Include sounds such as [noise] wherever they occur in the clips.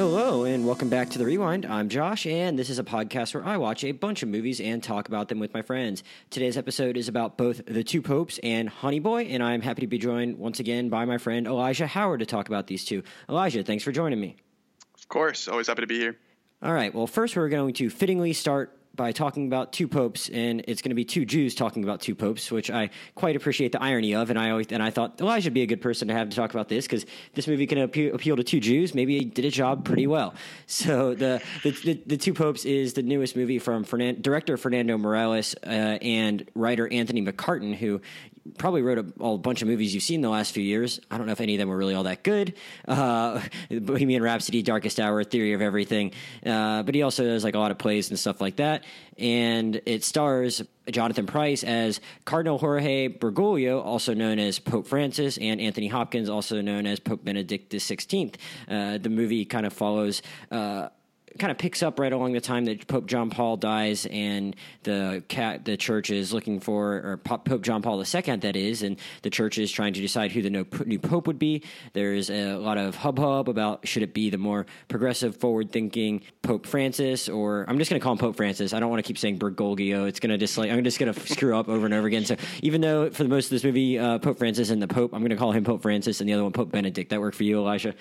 Hello, and welcome back to The Rewind. I'm Josh, and this is a podcast where I watch a bunch of movies and talk about them with my friends. Today's episode is about both The Two Popes and Honey Boy, and I'm happy to be joined once again by my friend Elijah Howard to talk about these two. Elijah, thanks for joining me. Of course, always happy to be here. All right, well, first we're going to fittingly start by talking about two popes, and it's going to be two Jews talking about two popes, which I quite appreciate the irony of. And I always and I thought Elijah would be a good person to have to talk about this because this movie can appeal, appeal, to two Jews. Maybe he did a job pretty well. [laughs] So the the, the, the two popes is the newest movie from Fernand, director Fernando Meirelles uh, and writer Anthony McCarten, who probably wrote a, a, bunch of movies you've seen the last few years. I don't know if any of them were really all that good. Uh, [laughs] Bohemian Rhapsody, Darkest Hour, Theory of Everything. Uh, but he also does like a lot of plays and stuff like that. And it stars Jonathan Pryce as Cardinal Jorge Bergoglio, also known as Pope Francis, and Anthony Hopkins, also known as Pope Benedict XVI. Uh, the movie kind of follows uh, kind of picks up right along the time that Pope John Paul dies, and the cat, the church is looking for, or Pope John Paul II, that is, and the church is trying to decide who the new pope would be. There's a lot of hubbub about should it be the more progressive, forward-thinking Pope Francis, or I'm just going to call him Pope Francis. I don't want to keep saying Bergoglio. It's going to just like I'm just going to screw up over and over again. So even though for the most of this movie, uh, Pope Francis and the Pope, I'm going to call him Pope Francis, and the other one Pope Benedict. That work for you, Elijah?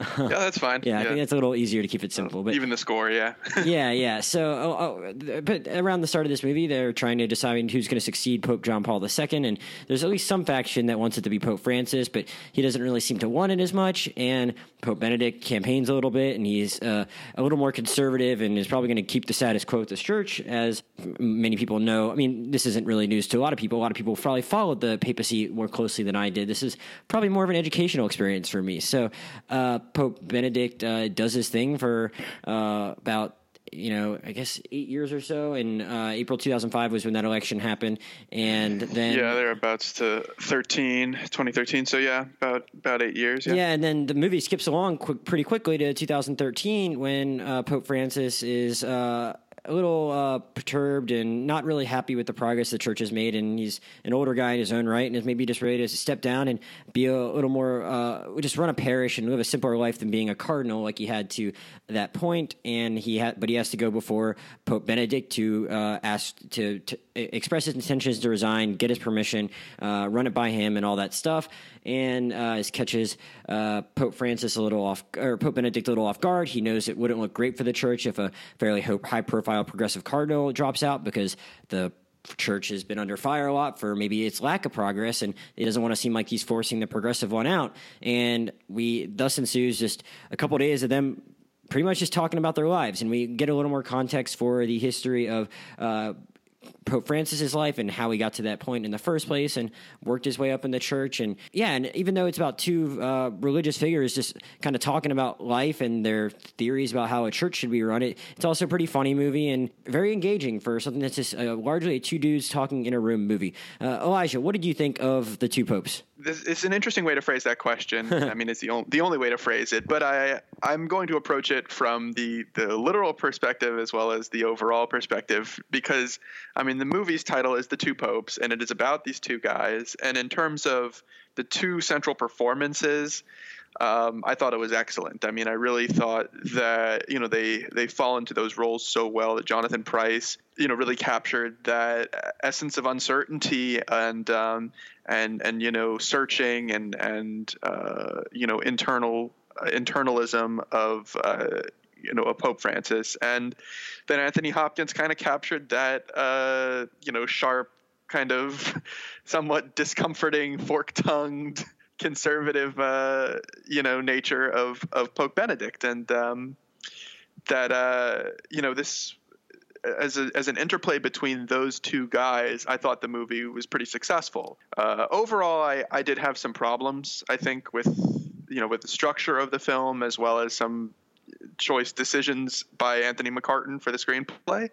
[laughs] yeah, that's fine. yeah, I think that's a little easier to keep it simple. But even the score, yeah, [laughs] yeah, yeah. So, oh, oh, but around the start of this movie, they're trying to decide who's going to succeed Pope John Paul II, and there's at least some faction that wants it to be Pope Francis, but he doesn't really seem to want it as much. And Pope Benedict campaigns a little bit, and he's uh, a little more conservative, and is probably going to keep the status quo at this church, as many people know. I mean, this isn't really news to a lot of people. A lot of people probably followed the papacy more closely than I did. This is probably more of an educational experience for me. So, uh, Pope Benedict uh, does his thing for uh, about you know, I guess eight years or so. And uh, April 2005 was when that election happened. And then. Yeah, they're about to 13, 2013. So, yeah, about about eight years. Yeah, yeah and then the movie skips along quick, pretty quickly to 2013 when uh, Pope Francis is uh, a little uh, perturbed and not really happy with the progress the church has made. And he's an older guy in his own right and is maybe just ready to step down and be a little more, uh, just run a parish and live a simpler life than being a cardinal like he had to that point. And he had, but he has to go before Pope Benedict to uh, ask to, to, express his intentions to resign, get his permission, uh, run it by him, and all that stuff. And uh, catches uh, Pope Francis a little off, or Pope Benedict a little off guard. He knows it wouldn't look great for the church if a fairly high profile progressive cardinal drops out because the church has been under fire a lot for maybe its lack of progress and it doesn't want to seem like he's forcing the progressive one out and we thus ensues just a couple of days of them pretty much just talking about their lives and we get a little more context for the history of uh, Pope Francis's life and how he got to that point in the first place and worked his way up in the church. And yeah, and even though it's about two uh, religious figures just kind of talking about life and their theories about how a church should be run, it, it's also a pretty funny movie and very engaging for something that's just uh, largely a two dudes talking in a room movie. Uh, Elijah, what did you think of the two popes? This, it's an interesting way to phrase that question. [laughs] I mean, it's the only the only way to phrase it, but I I'm going to approach it from the the literal perspective as well as the overall perspective because I mean the movie's title is The Two Popes and it is about these two guys and in terms of the two central performances um, I thought it was excellent. I mean, I really thought that you know they they fall into those roles so well that Jonathan Pryce you know really captured that essence of uncertainty and um, and and you know searching and and uh, you know internal uh, internalism of uh, you know a Pope Francis, and then Anthony Hopkins kind of captured that uh, you know sharp kind of [laughs] somewhat discomforting fork-tongued conservative, uh, you know, nature of of Pope Benedict, and um, that uh, you know this as a, as an interplay between those two guys, I thought the movie was pretty successful. Uh, overall, I, I did have some problems. I think with you know with the structure of the film as well as some choice decisions by Anthony McCarten for the screenplay.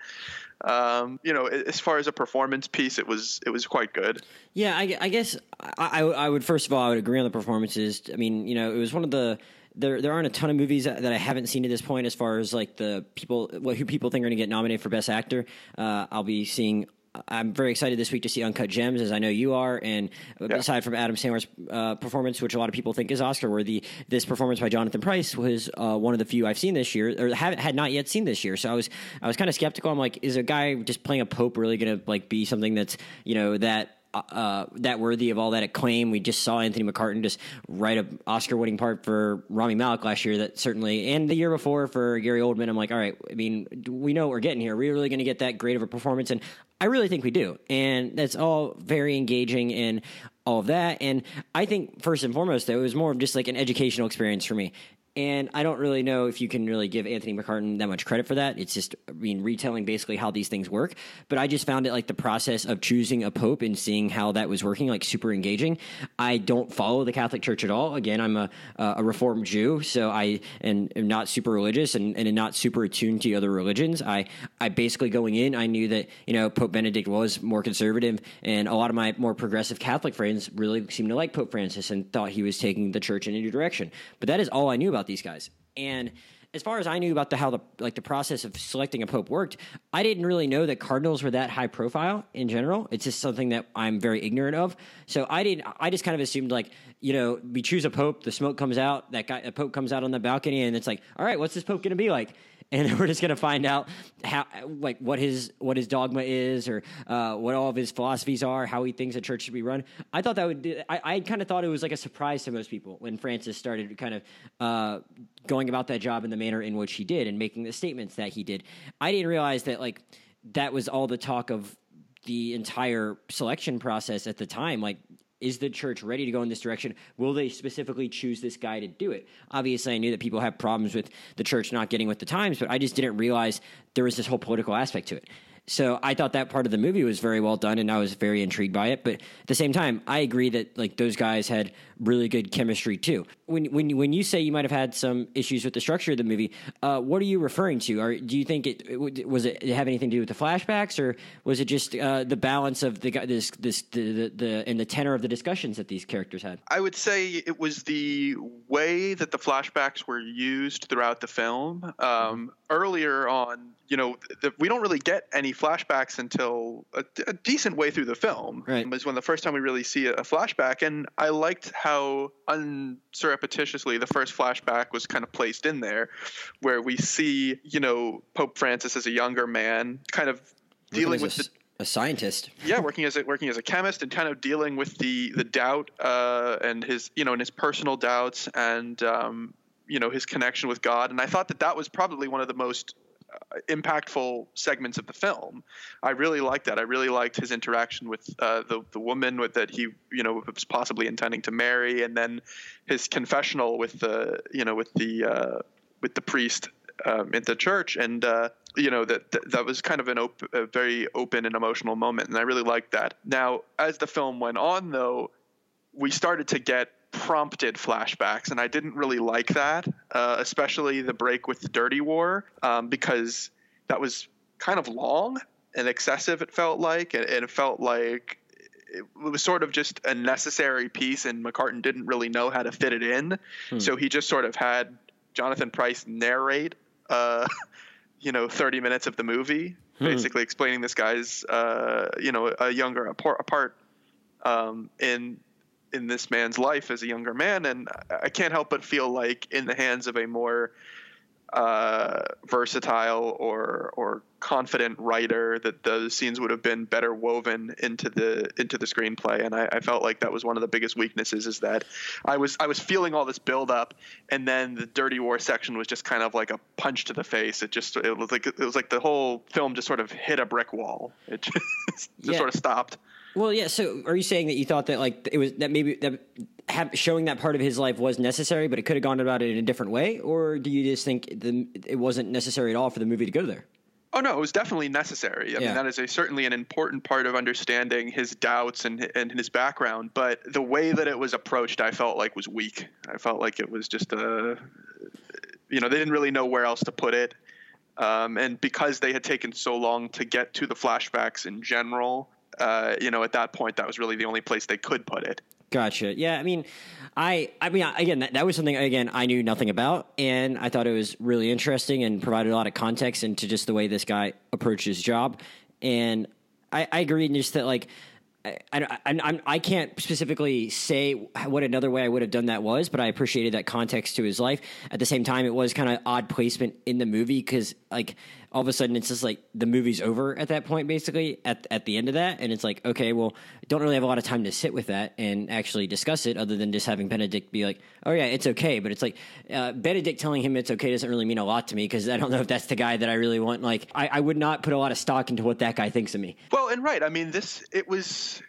Um, you know, as far as a performance piece, it was it was quite good. Yeah, I, I guess I, I would first of all I would agree on the performances. I mean, you know, it was one of the there there aren't a ton of movies that, I haven't seen at this point as far as like the people what who people think are going to get nominated for best actor. Uh, I'll be seeing I'm very excited this week to see Uncut Gems, as I know you are. And yeah. aside from Adam Sandler's uh, performance, which a lot of people think is Oscar worthy, this performance by Jonathan Pryce was uh, one of the few I've seen this year, or haven't had not yet seen this year. So I was I was kind of skeptical. I'm like, is a guy just playing a pope really going to like be something that's you know that uh, that worthy of all that acclaim. We just saw Anthony McCarten just write a Oscar winning part for Rami Malek last year. That certainly, and the year before for Gary Oldman. I'm like, all right. I mean, we know what we're getting here. Are We're really going to get that great of a performance, and I really think we do. And that's all very engaging and all of that. And I think first and foremost, though, it was more of just like an educational experience for me. And I don't really know if you can really give Anthony McCarten that much credit for that. It's just, I mean, retelling basically how these things work. But I just found it like the process of choosing a pope and seeing how that was working, like super engaging. I don't follow the Catholic Church at all. Again, I'm a, a Reformed Jew, so I am, am not super religious and, and not super attuned to other religions. I, I basically going in, I knew that, you know, Pope Benedict was more conservative, and a lot of my more progressive Catholic friends really seemed to like Pope Francis and thought he was taking the church in a new direction. But that is all I knew about about these guys. And as far as I knew about the how the like the process of selecting a pope worked, I didn't really know that cardinals were that high profile in general. It's just something that I'm very ignorant of. So I didn't. I just kind of assumed like you know we choose a pope, the smoke comes out, that guy, a pope comes out on the balcony, and it's like, all right, what's this pope going to be like? And [laughs] we're just going to find out how like what his what his dogma is or uh, what all of his philosophies are how he thinks a church should be run. I thought that would i, I kind of thought it was like a surprise to most people when francis started kind of uh, going about that job in the manner in which he did and making the statements that he did. I didn't realize that like that was all the talk of the entire selection process at the time. Like is the church ready to go in this direction? Will they specifically choose this guy to do it? Obviously, I knew that people have problems with the church not getting with the times, but I just didn't realize there was this whole political aspect to it. So I thought that part of the movie was very well done, and I was very intrigued by it. But at the same time, I agree that like those guys had really good chemistry too. When when when you say you might have had some issues with the structure of the movie, uh, what are you referring to? Or do you think it was it, it have anything to do with the flashbacks, or was it just uh, the balance of the this this the, the, the and the tenor of the discussions that these characters had? I would say it was the way that the flashbacks were used throughout the film. Um, earlier on, you know, the, we don't really get any flashbacks until a, a decent way through the film. Right. Was when the first time we really see a, a flashback, and I liked how unsurreptitiously the first flashback was kind of placed in there, where we see, you know, Pope Francis as a younger man, kind of dealing with a, the a scientist. [laughs] yeah, working as a working as a chemist and kind of dealing with the the doubt uh, and his you know and his personal doubts and um, you know his connection with God. And I thought that that was probably one of the most impactful segments of the film. I really liked that. I really liked his interaction with uh, the the woman with, that he you know was possibly intending to marry, and then his confessional with the you know with the uh, with the priest um, the church, and uh, you know that, that, that was kind of an op- a very open and emotional moment, and I really liked that. Now, as the film went on, though, we started to get prompted flashbacks, and I didn't really like that, uh, especially the break with the Dirty War, um, because that was kind of long and excessive. It felt like, and, it felt like it was sort of just a necessary piece, and McCarten didn't really know how to fit it in, hmm. so he just sort of had Jonathan Pryce narrate. Uh, [laughs] you know, 30 minutes of the movie, hmm. basically explaining this guy's, uh, you know, a younger apart um, in in this man's life as a younger man, and I can't help but feel like in the hands of a more uh, versatile or or confident writer that those scenes would have been better woven into the into the screenplay. And I, I, felt like that was one of the biggest weaknesses is that I was I was feeling all this build up and then the dirty war section was just kind of like a punch to the face. It just it was like it was like the whole film just sort of hit a brick wall. It just, [laughs] just yeah. sort of stopped well, yeah. So, are you saying that you thought that like it was that maybe that have, showing that part of his life was necessary, but it could have gone about it in a different way, or do you just think the, it wasn't necessary at all for the movie to go there? Oh no, it was definitely necessary. I yeah. mean, that is a, certainly an important part of understanding his doubts and and his background. But the way that it was approached, I felt like was weak. I felt like it was just a, you know, they didn't really know where else to put it. Um, and because they had taken so long to get to the flashbacks in general, uh, you know, at that point, that was really the only place they could put it. Gotcha. Yeah, I mean, I, I mean, again, that, that was something again I knew nothing about, and I thought it was really interesting and provided a lot of context into just the way this guy approached his job. And I, I agree, and just that like. I, I, I, I can't specifically say what another way I would have done that was, but I appreciated that context to his life. At the same time, it was kind of odd placement in the movie because, like, all of a sudden it's just like the movie's over at that point, basically at at the end of that, and it's like, okay, well, I don't really have a lot of time to sit with that and actually discuss it, other than just having Benedict be like, oh yeah, it's okay, but it's like uh, Benedict telling him it's okay doesn't really mean a lot to me because I don't know if that's the guy that I really want. Like, I, I would not put a lot of stock into what that guy thinks of me. Well, and right, I mean, this it was.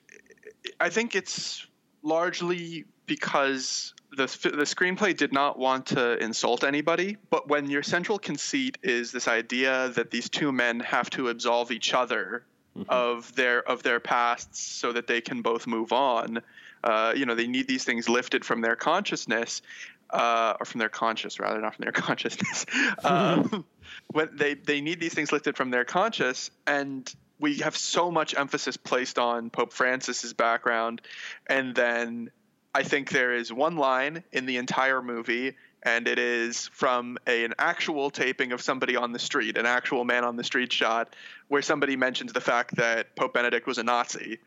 I think it's largely because the the screenplay did not want to insult anybody, but when your central conceit is this idea that these two men have to absolve each other mm-hmm. of their of their pasts so that they can both move on, uh, you know, they need these things lifted from their consciousness. Uh, or from their conscious rather not from their [laughs] consciousness [laughs] um, when they they need these things lifted from their conscious and we have so much emphasis placed on Pope Francis's background, and then I think there is one line in the entire movie, and it is from a, an actual taping of somebody on the street, an actual man on the street shot, where somebody mentions the fact that Pope Benedict was a Nazi,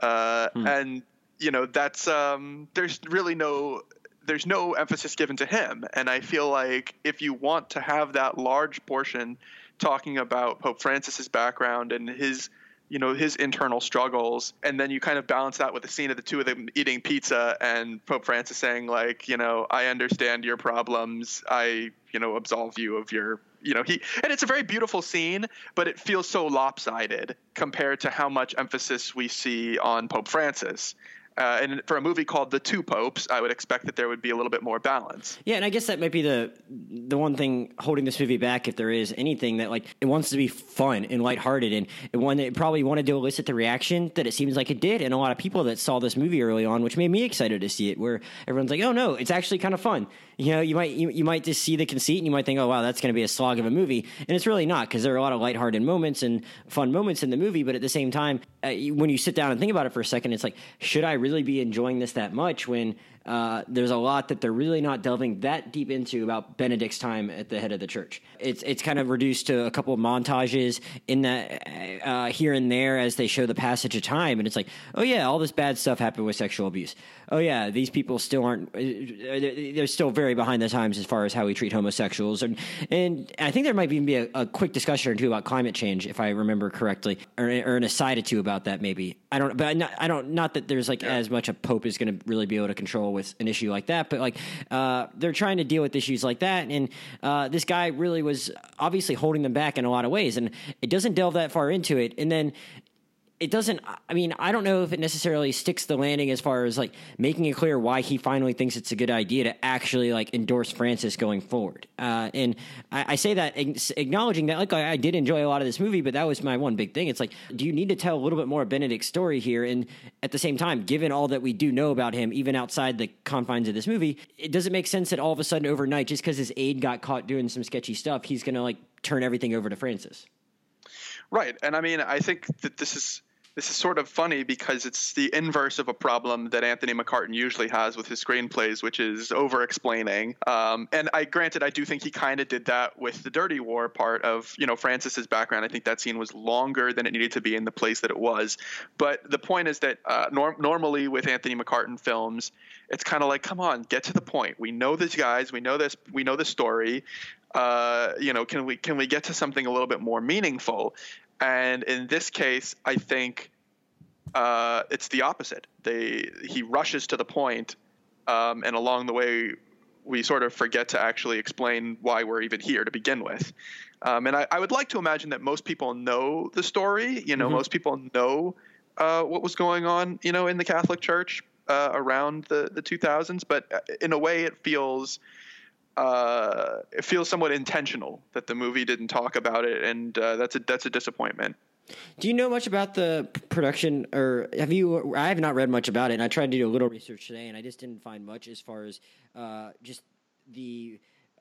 uh, hmm. and you know that's um, there's really no there's no emphasis given to him, and I feel like if you want to have that large portion talking about Pope Francis's background and his you know his internal struggles and then you kind of balance that with the scene of the two of them eating pizza and pope francis saying like you know i understand your problems. I you know absolve you of your you know he and it's a very beautiful scene but it feels so lopsided compared to how much emphasis we see on pope francis uh, and for a movie called The Two Popes, I would expect that there would be a little bit more balance. Yeah, and I guess that might be the the one thing holding this movie back, if there is anything that like it wants to be fun and lighthearted, and one that probably wanted to elicit the reaction that it seems like it did, and a lot of people that saw this movie early on, which made me excited to see it, where everyone's like, "Oh no, it's actually kind of fun." You know, you might you, you might just see the conceit, and you might think, "Oh wow, that's going to be a slog of a movie," and it's really not because there are a lot of lighthearted moments and fun moments in the movie, but at the same time, uh, when you sit down and think about it for a second, it's like, should I really be enjoying this that much when uh, there's a lot that they're really not delving that deep into about Benedict's time at the head of the church. It's it's kind of reduced to a couple of montages in that uh, here and there as they show the passage of time, and it's like, oh yeah, all this bad stuff happened with sexual abuse. Oh yeah, these people still aren't. Uh, they're still very behind the times as far as how we treat homosexuals, and and I think there might even be a, a quick discussion or two about climate change, if I remember correctly, or, or an aside or two about that maybe. I don't, but I, not, I don't. Not that there's like yeah. as much a pope is going to really be able to control with an issue like that. But like uh, they're trying to deal with issues like that, and uh, this guy really was obviously holding them back in a lot of ways, and it doesn't delve that far into it. And then it doesn't i mean i don't know if it necessarily sticks the landing as far as like making it clear why he finally thinks it's a good idea to actually like endorse francis going forward. Uh, and I, I, say that acknowledging that like I, did enjoy a lot of this movie but that was my one big thing. It's like do you need to tell a little bit more of benedict's story here? And at the same time given all that we do know about him even outside the confines of this movie it doesn't make sense that all of a sudden overnight just because his aide got caught doing some sketchy stuff he's gonna like turn everything over to francis. Right. And i mean i think that this is this is sort of funny because it's the inverse of a problem that Anthony McCarten usually has with his screenplays, which is over explaining. Um, and I granted, I do think he kind of did that with the Dirty War part of, you know, Francis's background. I think that scene was longer than it needed to be in the place that it was. But the point is that uh, norm- normally with Anthony McCarten films, it's kind of like, come on, get to the point. We know these guys, we know this, we know the story. Uh, you know, can we can we get to something a little bit more meaningful? And in this case, I think uh, it's the opposite. They he rushes to the point, um, and along the way, we sort of forget to actually explain why we're even here to begin with. Um, and I, I, would like to imagine that most people know the story. You know, mm-hmm. most people know uh, what was going on. You know, in the Catholic Church uh, around the the 2000s. But uh, in a way, it feels uh, it feels somewhat intentional that the movie didn't talk about it, and uh, that's a that's a disappointment. Do you know much about the production, or have you? I have not read much about it, and I tried to do a little research today, and I just didn't find much as far as uh, just the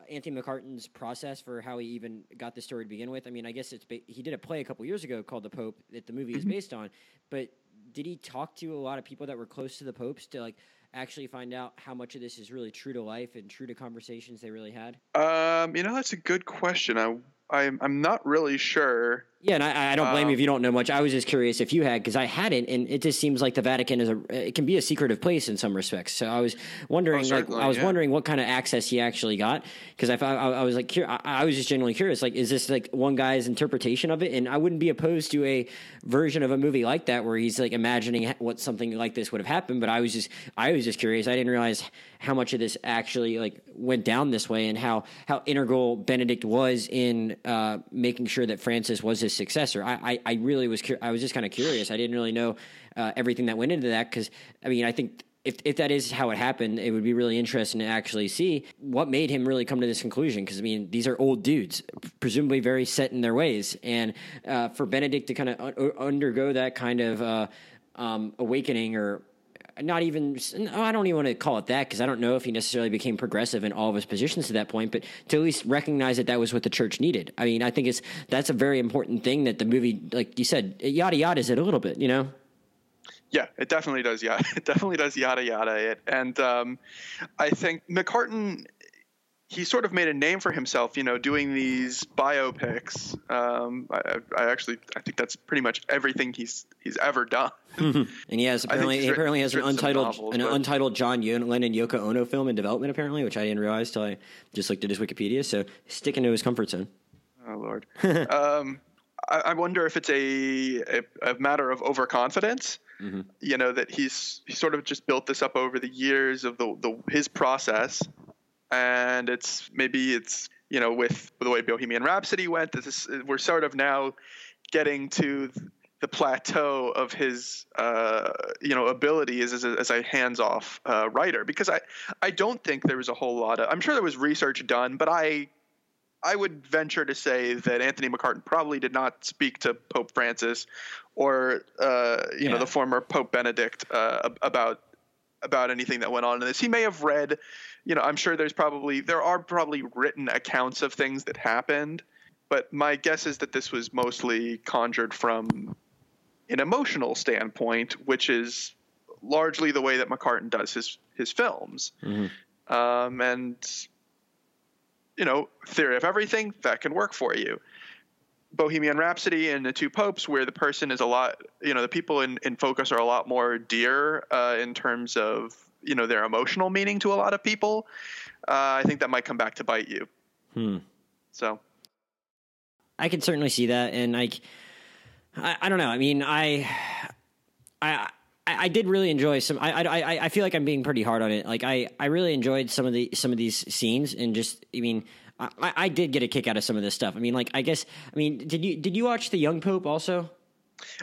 Anthony McCarten's process for how he even got the story to begin with. I mean, I guess it's he did a play a couple years ago called The Pope that the movie is mm-hmm. based on, but did he talk to a lot of people that were close to the popes to like actually find out how much of this is really true to life and true to conversations they really had? Um, you know, that's a good question. I, I'm, I'm not really sure. Yeah, and I, I don't blame um, you if you don't know much. I was just curious if you had, because I hadn't, and it just seems like the Vatican is a it can be a secretive place in some respects. So I was wondering, oh, like, I was yeah. wondering what kind of access he actually got, because I, I, I was like, I, I was just genuinely curious, like, is this like one guy's interpretation of it? And I wouldn't be opposed to a version of a movie like that where he's like imagining what something like this would have happened. But I was just, I was just curious. I didn't realize how much of this actually like went down this way and how how integral Benedict was in uh, making sure that Francis was his successor. I I, I really was cu- I was just kind of curious. I didn't really know uh, everything that went into that because I mean I think if if that is how it happened, it would be really interesting to actually see what made him really come to this conclusion. Because I mean, these are old dudes, presumably very set in their ways, and uh, for Benedict to kind of un- undergo that kind of uh, um, awakening or not even I don't even want to call it that because I don't know if he necessarily became progressive in all of his positions to that point, but to at least recognize that that was what the church needed. I mean, I think it's that's a very important thing that the movie, like you said, yada yada is it a little bit, you know. Yeah, it definitely does. Yeah, [laughs] it definitely does yada yada it, and um, I think McCarten he sort of made a name for himself, you know, doing these biopics. Um, I, I, actually I think that's pretty much everything he's he's ever done. and he has [laughs] apparently he apparently has an untitled novels, an but... untitled John Lennon Yoko Ono film in development apparently, which I didn't realize till I just looked at his Wikipedia. So sticking to his comfort zone. Oh Lord. [laughs] um, I, I, wonder if it's a, a, a matter of overconfidence. Mm-hmm. You know that he's he sort of just built this up over the years of the, the his process and it's maybe it's you know with the way Bohemian Rhapsody went, this is, we're sort of now getting to the plateau of his uh, you know abilities as a, as a hands-off uh, writer because I I don't think there was a whole lot of I'm sure there was research done but I I would venture to say that Anthony McCarten probably did not speak to Pope Francis or uh, you yeah. know the former Pope Benedict uh, about about anything that went on in this. He may have read you know, I'm sure there's probably there are probably written accounts of things that happened, but my guess is that this was mostly conjured from an emotional standpoint, which is largely the way that McCarten does his his films. Mm-hmm. Um, and you know, theory of everything that can work for you. Bohemian Rhapsody and the Two Popes, where the person is a lot, you know, the people in, in focus are a lot more dear uh, in terms of you know their emotional meaning to a lot of people, uh, I think that might come back to bite you. Hmm. So, I can certainly see that, and like, I, I don't know. I mean, I, I. I did really enjoy some. I, I I feel like I'm being pretty hard on it. Like I, I really enjoyed some of the some of these scenes, and just I mean, I, I did get a kick out of some of this stuff. I mean, like I guess I mean, did you did you watch the Young Pope also?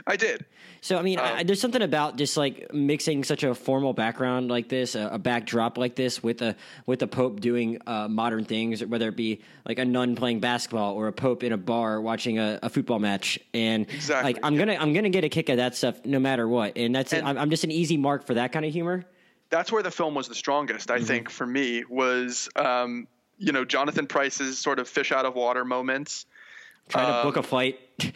I did. So I mean, I, um, there's something about just like mixing such a formal background like this, a, a backdrop like this, with a with a pope doing uh, modern things, whether it be like a nun playing basketball or a pope in a bar watching a, a football match, and exactly, like I'm yeah. gonna I'm gonna get a kick of that stuff no matter what, and that's and I'm, I'm just an easy mark for that kind of humor. That's where the film was the strongest, I mm-hmm. think, for me was um, you know Jonathan Pryce's sort of fish out of water moments. Trying um, to book a um, flight. [laughs]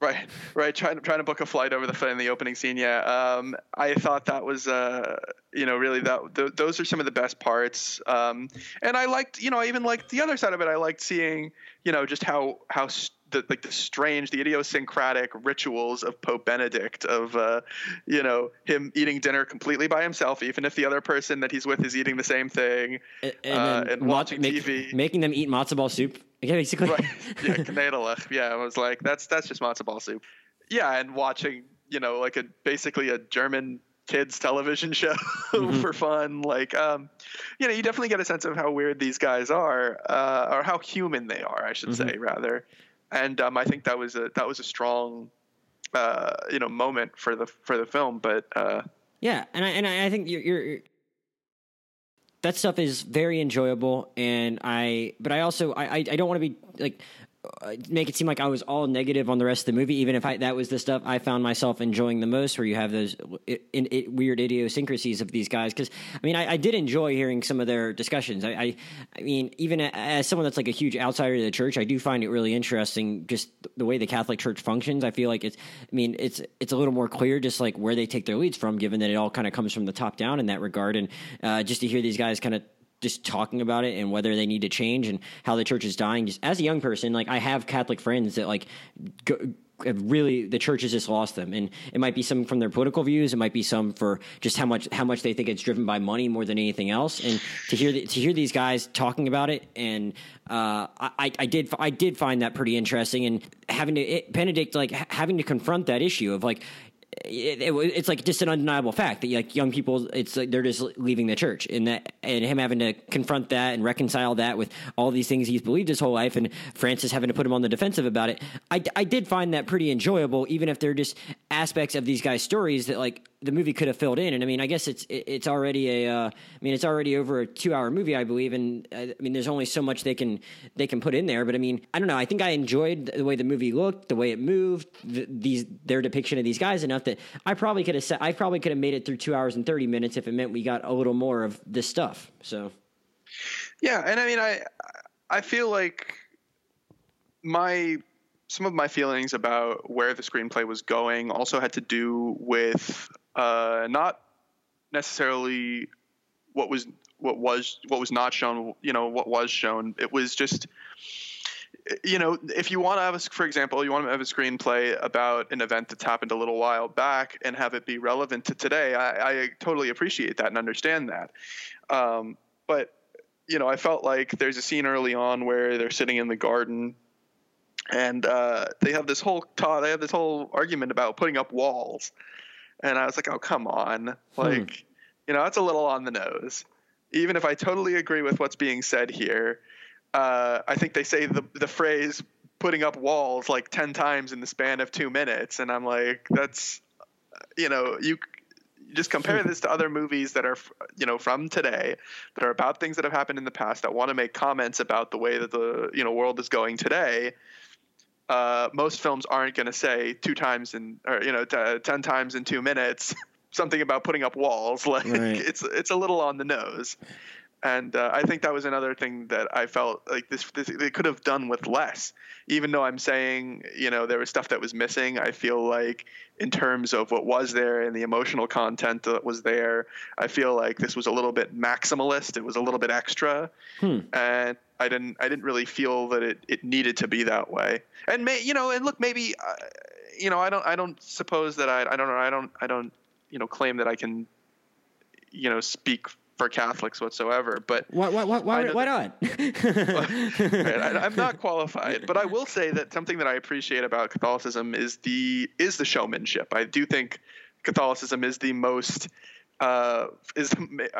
Right, right. Trying trying to book a flight over the in the opening scene. Yeah, um, I thought that was, uh, you know, really that th- those are some of the best parts. Um, and I liked, you know, I even liked the other side of it. I liked seeing, you know, just how how st- the like the strange, the idiosyncratic rituals of Pope Benedict of, uh, you know, him eating dinner completely by himself, even if the other person that he's with is eating the same thing, and, uh, and watching make, TV, making them eat matzo ball soup. Yeah, [laughs] basically. Right. Yeah, knedelig. Yeah, I was like, that's that's just matzo ball soup. Yeah, and watching, you know, like a basically a German kids television [laughs] show mm-hmm. for fun. Like, um, you know, you definitely get a sense of how weird these guys are, uh, or how human they are, I should mm-hmm. say, rather. And um, I think that was a that was a strong, uh, you know, moment for the for the film. But uh, yeah, and I and I think you're, you're that stuff is very enjoyable and i but i also i i don't want to be like make it seem like I was all negative on the rest of the movie, even if I, that was the stuff I found myself enjoying the most, where you have those it, it, weird idiosyncrasies of these guys. Because I mean, I, I, did enjoy hearing some of their discussions. I, I, I, mean, even as someone that's like a huge outsider to the church, I do find it really interesting just the way the Catholic Church functions. I feel like it's, I mean, it's it's a little more clear just like where they take their leads from, given that it all kind of comes from the top down in that regard, and uh, just to hear these guys kind of just talking about it and whether they need to change and how the church is dying. Just as a young person, like I have Catholic friends that like go, really the church has just lost them. And it might be some from their political views. It might be some for just how much how much they think it's driven by money more than anything else. And to hear the, to hear these guys talking about it and uh, I, I did I did find that pretty interesting. And having to it, Benedict like having to confront that issue of like it, it, it's like just an undeniable fact that like young people, it's like they're just leaving the church, and that and him having to confront that and reconcile that with all these things he's believed his whole life, and Francis having to put him on the defensive about it. I, I did find that pretty enjoyable, even if they're just aspects of these guys' stories that like the movie could have filled in. And I mean, I guess it's it's already a, uh, I mean, it's already over a two hour movie, I believe. And uh, I mean, there's only so much they can they can put in there. But I mean, I don't know. I think I enjoyed the way the movie looked, the way it moved, the, these their depiction of these guys enough that I probably could have said I probably could have made it through two hours and thirty minutes if it meant we got a little more of this stuff. So, yeah, and I mean, I I feel like my some of my feelings about where the screenplay was going also had to do with uh, not necessarily what was what was what was not shown. You know what was shown. It was just you know, if you want to have a, for example, you want to have a screenplay about an event that's happened a little while back and have it be relevant to today, I, I totally appreciate that and understand that. Um, but you know, I felt like there's a scene early on where they're sitting in the garden and uh, they have this whole they have this whole argument about putting up walls and I was like, oh, come on. Hmm. Like, hmm. you know, that's a little on the nose. Even if I totally agree with what's being said here, uh, I think they say the, the phrase putting up walls like 10 times in the span of two minutes. And I'm like, that's, you know, you, you just compare this to other movies that are you know from today that are about things that have happened in the past that want to make comments about the way that the you know world is going today uh, most films aren't going to say two times in or you know t- ten times in two minutes [laughs] something about putting up walls. [laughs] Like right. it's it's a little on the nose, and uh, I think that was another thing that I felt like this, this they could have done with less. Even though I'm saying you know there was stuff that was missing, I feel like in terms of what was there and the emotional content that was there, I feel like this was a little bit maximalist. It was a little bit extra, hmm. and I didn't I didn't really feel that it, it needed to be that way. And may you know and look maybe uh, you know I don't I don't suppose that I I don't know I don't I don't you know claim that I can you know speak for Catholics whatsoever. But why why why, why, why not? I, am [laughs] [laughs] not qualified, but I will say that something that I appreciate about Catholicism is the is the showmanship. I do think Catholicism is the most uh, is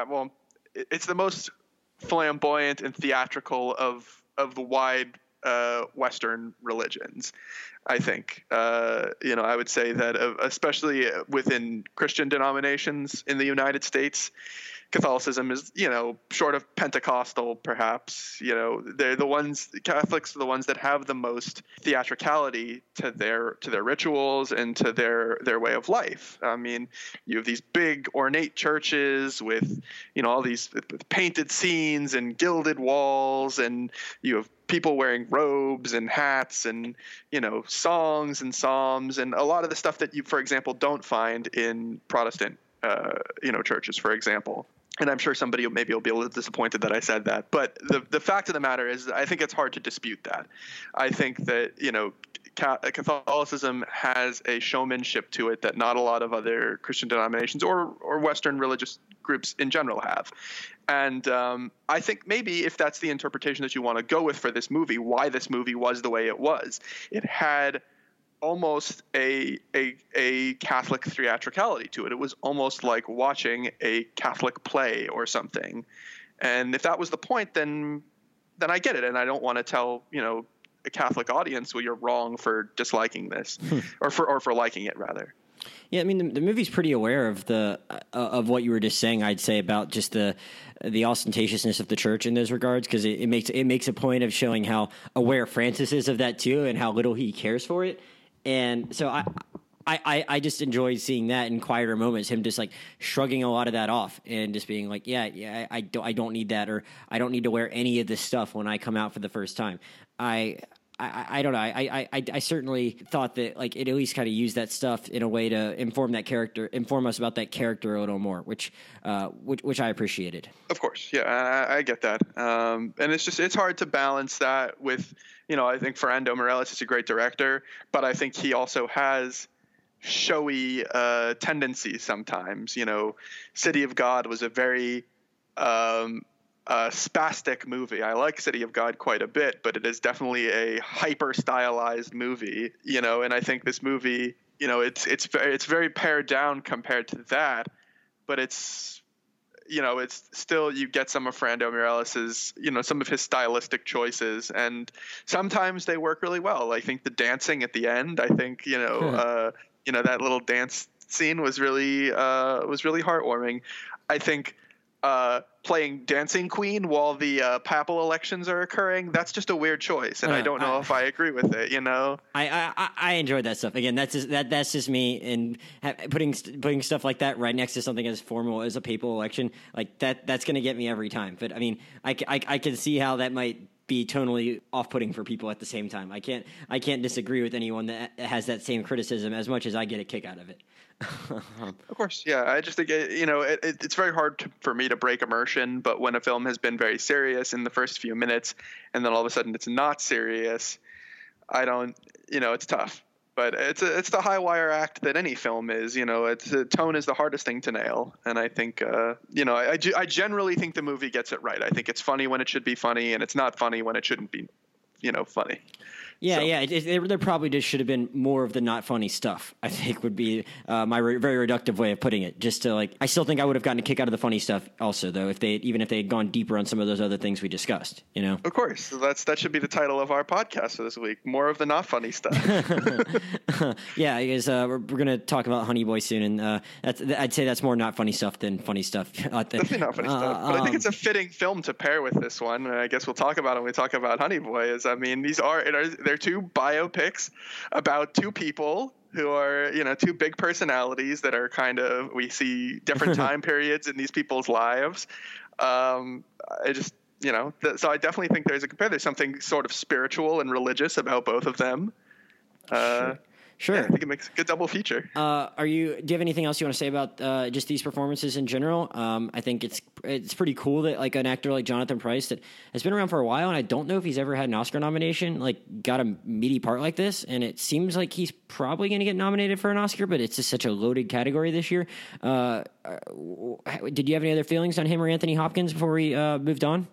well it's the most flamboyant and theatrical of of the wide uh, Western religions. I think uh, you know I would say that uh, especially within Christian denominations in the United States, Catholicism is, you know, short of Pentecostal, perhaps. You know, they're the ones Catholics are the ones that have the most theatricality to their to their rituals and to their their way of life. I mean, you have these big ornate churches with, you know, all these painted scenes and gilded walls, and you have people wearing robes and hats and you know songs and psalms and a lot of the stuff that you for example don't find in protestant uh, you know churches for example and I'm sure somebody maybe will be a little disappointed that I said that. But the the fact of the matter is, I think it's hard to dispute that. I think that you know, Catholicism has a showmanship to it that not a lot of other Christian denominations or or Western religious groups in general have. And um, I think maybe if that's the interpretation that you want to go with for this movie, why this movie was the way it was, it had almost a, a a Catholic theatricality to it. It was almost like watching a Catholic play or something. And if that was the point, then then I get it, and I don't want to tell you know a Catholic audience, well, you're wrong for disliking this, hmm. or for or for liking it rather. Yeah, I mean the, the movie's pretty aware of the uh, of what you were just saying. I'd say about just the the ostentatiousness of the church in those regards because it, it makes it makes a point of showing how aware Francis is of that too, and how little he cares for it and so I. I, I, just enjoy seeing that in quieter moments. Him just like shrugging a lot of that off and just being like, yeah, yeah, I, I don't, I don't need that, or I don't need to wear any of this stuff when I come out for the first time. I, I, I don't know. I, I, I certainly thought that like it at least kind of used that stuff in a way to inform that character, inform us about that character a little more, which, uh, which, which I appreciated. Of course, yeah, I, I get that. Um, and it's just it's hard to balance that with, you know, I think Fernando Meirelles is a great director, but I think he also has showy uh, tendencies sometimes. You know, City of God was a very um, uh, spastic movie. I like City of God quite a bit, but it is definitely a hyper stylized movie. You know, and I think this movie, you know, it's it's very it's very pared down compared to that, but it's you know, it's still you get some of Fernando Meirelles's, you know, some of his stylistic choices, and sometimes they work really well. I think the dancing at the end, I think you know, [laughs] uh, you know that little dance scene was really uh, was really heartwarming. I think uh, playing Dancing Queen while the uh, papal elections are occurring, that's just a weird choice, and uh, I don't know I, if I agree with it. You know, I, I I enjoyed that stuff. Again, that's just, that that's just me, and putting putting stuff like that right next to something as formal as a papal election, like that that's going to get me every time. But I mean, I, I, I can see how that might be tonally off-putting for people at the same time. I can't I can't disagree with anyone that has that same criticism as much as I get a kick out of it. [laughs] of course, yeah. I just think you know it, it, it's very hard to, for me to break immersion. But when a film has been very serious in the first few minutes, and then all of a sudden it's not serious, I don't. You know, it's tough. But it's a, it's the high wire act that any film is. You know, it's tone is the hardest thing to nail, and I think uh, you know I, I generally think the movie gets it right. I think it's funny when it should be funny, and it's not funny when it shouldn't be, you know, funny. Yeah, so. yeah. It, it, there probably just should have been more of the not funny stuff. [laughs] I think would be uh, my re- very reductive way of putting it. Just to like, I still think I would have gotten a kick out of the funny stuff. Also, though, if they even if they had gone deeper on some of those other things we discussed, you know. Of course, so that's that should be the title of our podcast for this week. More of the not funny stuff. [laughs] yeah, because uh, we're, we're going to talk about Honey Boy soon, and uh, that's I'd say that's more not funny stuff than funny stuff. [laughs] Definitely not funny stuff, but um, I think it's a um, fitting film to pair with this one. And I guess we'll talk about it when we talk about Honey Boy. Is I mean, these are they're two biopics about two people who are you know two big personalities that are kind of we see different [laughs] time periods in these people's lives. Um, I just you know th- so I definitely think there's a compare. There's something sort of spiritual and religious about both of them. Uh, sure. Sure. Yeah, I think it makes a good double feature. Uh, are you? Do you have anything else you want to say about uh, just these performances in general? Um, I think it's it's pretty cool that like an actor like Jonathan Pryce that has been around for a while, and I don't know if he's ever had an Oscar nomination, like got a meaty part like this, and it seems like he's probably going to get nominated for an Oscar, but it's just such a loaded category this year. Uh, did you have any other feelings on him or Anthony Hopkins before we uh, moved on?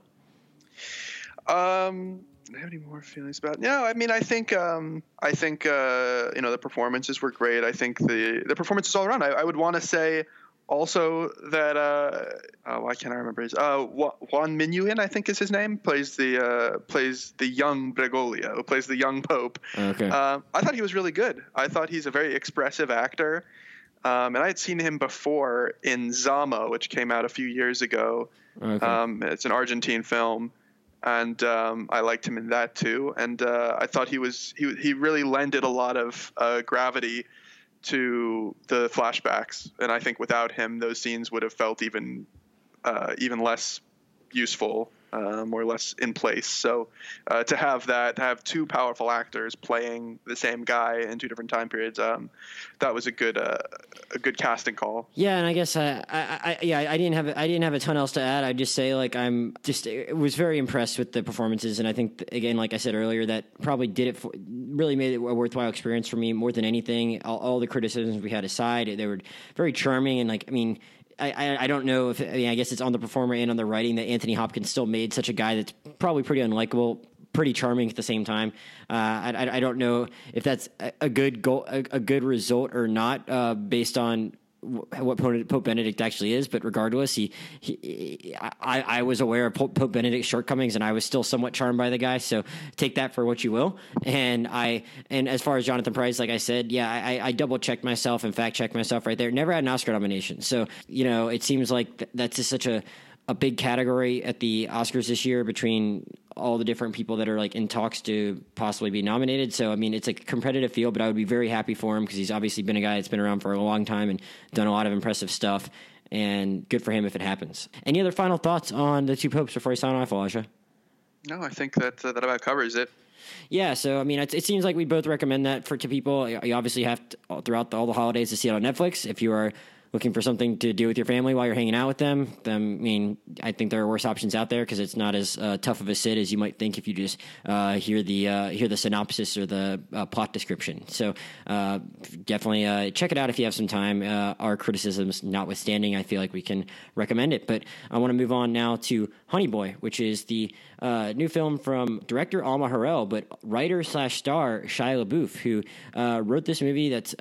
Um I have any more feelings about? No, I mean, I think, um, I think, uh, you know, the performances were great. I think the the performances all around. I, I would want to say also that uh, oh, why can't I remember his? Uh, Juan Minujín, I think is his name, plays the uh, plays the young Bergoglio, who plays the young Pope. Okay. Uh, I thought he was really good. I thought he's a very expressive actor, um, and I had seen him before in Zama, which came out a few years ago. Okay. Um, it's an Argentine film and um, I liked him in that too. And uh, I thought he was he he really lended a lot of uh, gravity to the flashbacks, and I think without him, those scenes would have felt even uh, even less useful uh, more or less in place. So uh, to have that, to have two powerful actors playing the same guy in two different time periods, um, that was a good uh, a good casting call. Yeah, and I guess I, I, I, yeah I didn't have I didn't have a ton else to add. I'd just say like I'm just was very impressed with the performances, and I think again, like I said earlier, that probably did it for really made it a worthwhile experience for me more than anything. All, all the criticisms we had aside, they were very charming, and like I mean I, I don't know if I mean I guess it's on the performer and on the writing that Anthony Hopkins still made such a guy that's probably pretty unlikable, pretty charming at the same time. Uh, I, I don't know if that's a, good goal, a, a, good result or not, uh, based on what Pope Benedict actually is, but regardless, he, he I, I was aware of Pope Benedict's shortcomings, and I was still somewhat charmed by the guy. So take that for what you will. And I, and as far as Jonathan Pryce, like I said, yeah, I, I double checked myself and fact checked myself right there. Never had an Oscar nomination, so you know, it seems like that's just such a a big category at the Oscars this year between all the different people that are like in talks to possibly be nominated. So I mean, it's a competitive field, but I would be very happy for him because he's obviously been a guy that's been around for a long time and done a lot of impressive stuff. And good for him if it happens. Any other final thoughts on the two popes before I sign off, Elijah? No, I think that uh, that about covers it. Yeah, so I mean, it, it, seems like we both recommend that for to people. You obviously have to, throughout the, all the holidays to see it on Netflix. If you are looking for something to do with your family while you're hanging out with them, I mean, I think there are worse options out there because it's not as uh, tough of a sit as you might think if you just uh, hear the uh, hear the synopsis or the uh, plot description. So uh, definitely uh, check it out if you have some time. our criticisms notwithstanding, I feel like we can recommend it. But I want to move on now to Honey Boy, which is the new film from director Alma Har'el, but writer slash star Shia LaBeouf, who wrote this movie that's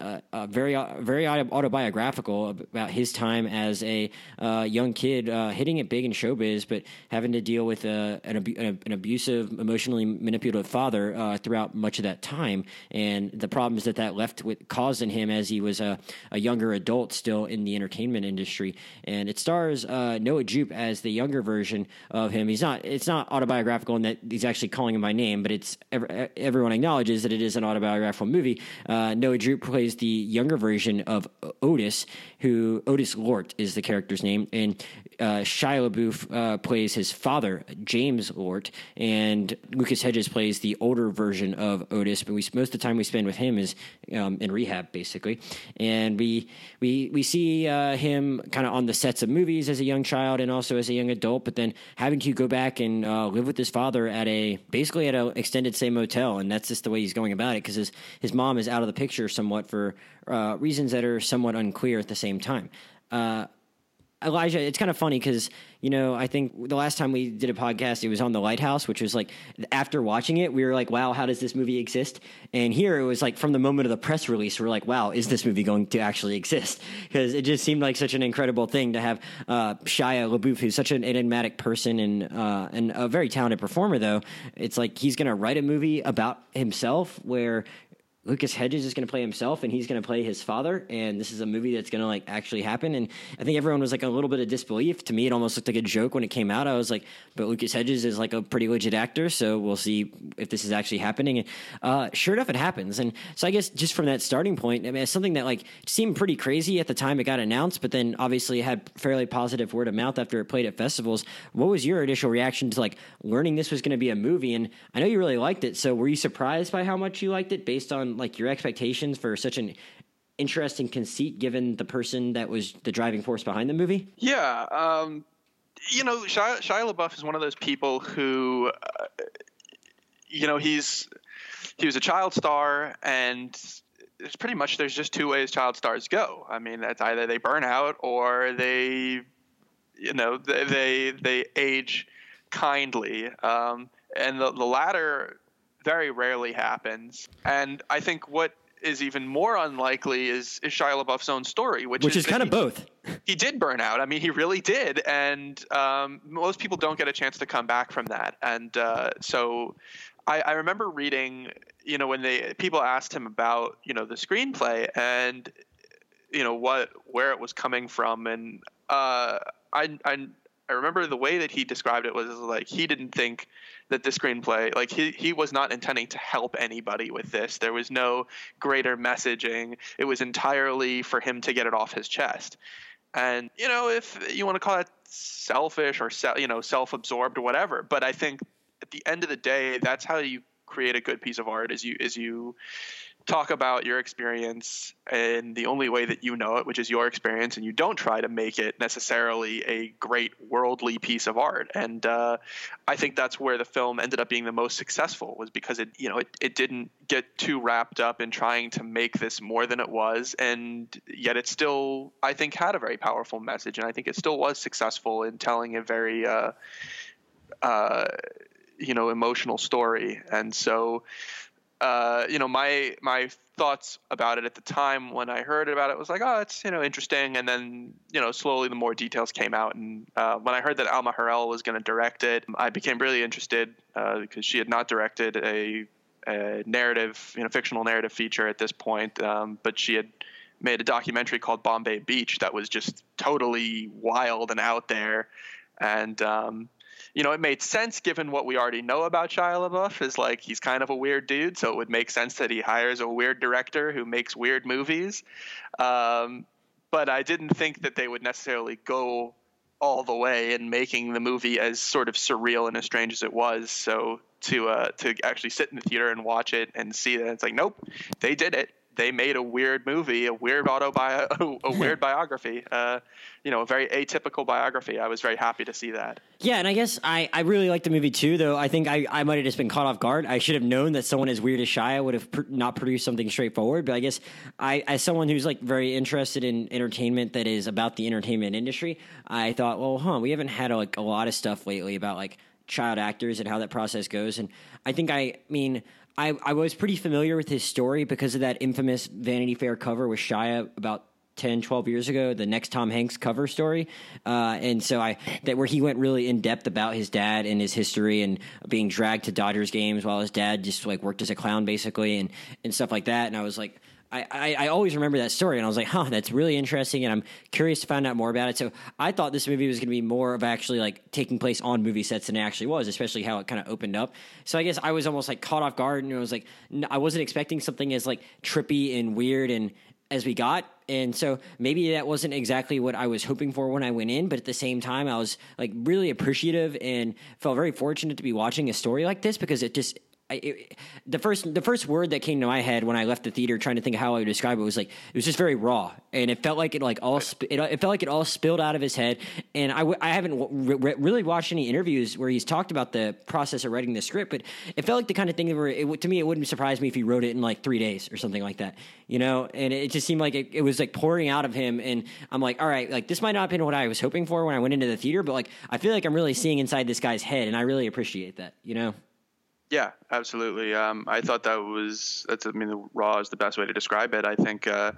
very very autobiographical about his time as a uh, young kid uh, hitting it big in showbiz, but having to deal with uh, an, an, abusive, emotionally manipulative father uh, throughout much of that time, and the problems that that left with caused in him as he was a, a younger adult still in the entertainment industry. And it stars uh, Noah Jupe as the younger version of him. He's not. It's not autobiographical in that he's actually calling him by name, but it's everyone acknowledges that it is an autobiographical movie. Uh, Noah Jupe plays the younger version of Otis, who Otis Lort is the character's name, and uh, Shia LaBeouf uh, plays his father, James Lort, and Lucas Hedges plays the older version of Otis. But we most of the time we spend with him is um, in rehab, basically, and we we we see uh, him kind of on the sets of movies as a young child and also as a young adult, but then having to go back and uh, live with his father at a basically at an extended stay motel, and that's just the way he's going about it because his his mom is out of the picture somewhat for uh, reasons that are somewhat unclear at the same time. Uh, Elijah, it's kind of funny because you know I think the last time we did a podcast, it was on the Lighthouse, which was like after watching it, we were like, "Wow, how does this movie exist?" And here it was like from the moment of the press release, we're like, "Wow, is this movie going to actually exist?" Because it just seemed like such an incredible thing to have uh, Shia LaBeouf, who's such an enigmatic person and uh, and a very talented performer. Though it's like he's going to write a movie about himself where Lucas Hedges is going to play himself and he's going to play his father. And this is a movie that's going to like actually happen. And I think everyone was like a little bit of disbelief. To me, it almost looked like a joke when it came out. I was like, but Lucas Hedges is like a pretty legit actor. So we'll see if this is actually happening. And uh, sure enough, it happens. And so I guess just from that starting point, I mean, it's something that like seemed pretty crazy at the time it got announced, but then obviously it had fairly positive word of mouth after it played at festivals. What was your initial reaction to like learning this was going to be a movie? And I know you really liked it. So were you surprised by how much you liked it based on like your expectations for such an interesting conceit given the person that was the driving force behind the movie? Yeah, um, you know, Shia, Shia, LaBeouf is one of those people who, uh, you know, he's he was a child star, and it's pretty much there's just two ways child stars go. I mean, that's either they burn out or they, you know, they they, they age kindly, um, and the the latter very rarely happens. And I think what is even more unlikely is, is Shia LaBeouf's own story, which, which is, is kind of both. [laughs] He did burn out. I mean, he really did, and um, most people don't get a chance to come back from that. And uh, so, I, I, remember reading, you know, when they people asked him about, you know, the screenplay and, you know, what where it was coming from, and uh, I, I I remember the way that he described it was like he didn't think that the screenplay like he he was not intending to help anybody with this. There was no greater messaging. It was entirely for him to get it off his chest. And you know, if you want to call it selfish or you know self-absorbed or whatever, but I think at the end of the day, that's how you create a good piece of art. Is you is you talk about your experience in the only way that you know it, which is your experience, and you don't try to make it necessarily a great worldly piece of art. And uh, I think that's where the film ended up being the most successful was because it, you know, it, it didn't get too wrapped up in trying to make this more than it was, and yet it still, I think, had a very powerful message, and I think it still was successful in telling a very, uh, uh, you know, emotional story. And so uh, you know, my my thoughts about it at the time when I heard about it was like, oh, it's you know interesting, and then you know slowly the more details came out, and uh, when I heard that Alma Har'el was going to direct it, I became really interested uh, because she had not directed a, a, narrative, you know, fictional narrative feature at this point, um, but she had made a documentary called Bombay Beach that was just totally wild and out there, and um, you know, it made sense given what we already know about Shia LaBeouf is like he's kind of a weird dude, so it would make sense that he hires a weird director who makes weird movies. Um, but I didn't think that they would necessarily go all the way in making the movie as sort of surreal and as strange as it was. So to uh, to actually sit in the theater and watch it and see that it's like nope, they did it. They made a weird movie, a weird autobi- [laughs] a weird biography, uh, you know, a very atypical biography. I was very happy to see that. Yeah, and I guess I, I really liked the movie too, though I think I, I might have just been caught off guard. I should have known that someone as weird as Shia would have pr- not produced something straightforward. But I guess I, as someone who's like very interested in entertainment that is about the entertainment industry, I thought, well, huh, we haven't had like a lot of stuff lately about like child actors and how that process goes. And I think I mean I, I was pretty familiar with his story because of that infamous Vanity Fair cover with Shia about 10, 12 years ago, the next Tom Hanks cover story. Uh, and so I, that where he went really in depth about his dad and his history and being dragged to Dodgers games while his dad just like worked as a clown basically and, and stuff like that. And I was like, I, I, always remember that story, and I was like, "Huh, that's really interesting," and I'm curious to find out more about it. So I thought this movie was going to be more of actually like taking place on movie sets than it actually was, especially how it kind of opened up. So I guess I was almost like caught off guard, and I was like, I wasn't expecting something as like trippy and weird and as we got. And so maybe that wasn't exactly what I was hoping for when I went in, but at the same time, I was like really appreciative and felt very fortunate to be watching a story like this because it just I, it, the first the first word that came to my head when I left the theater trying to think of how I would describe it was like it was just very raw. And it felt like it like all sp- it, it, felt like it all spilled out of his head. And I, w- I haven't w- re- really watched any interviews where he's talked about the process of writing the script but it felt like the kind of thing where it, to me it wouldn't surprise me if he wrote it in like three days or something like that you know? And it just seemed like it, it was like pouring out of him. And I'm like all right like this might not have been what I was hoping for when I went into the theater but like I feel like I'm really seeing inside this guy's head and I really appreciate that you know yeah, absolutely. Um, I thought that was that's. I mean, the raw is the best way to describe it. I think, uh,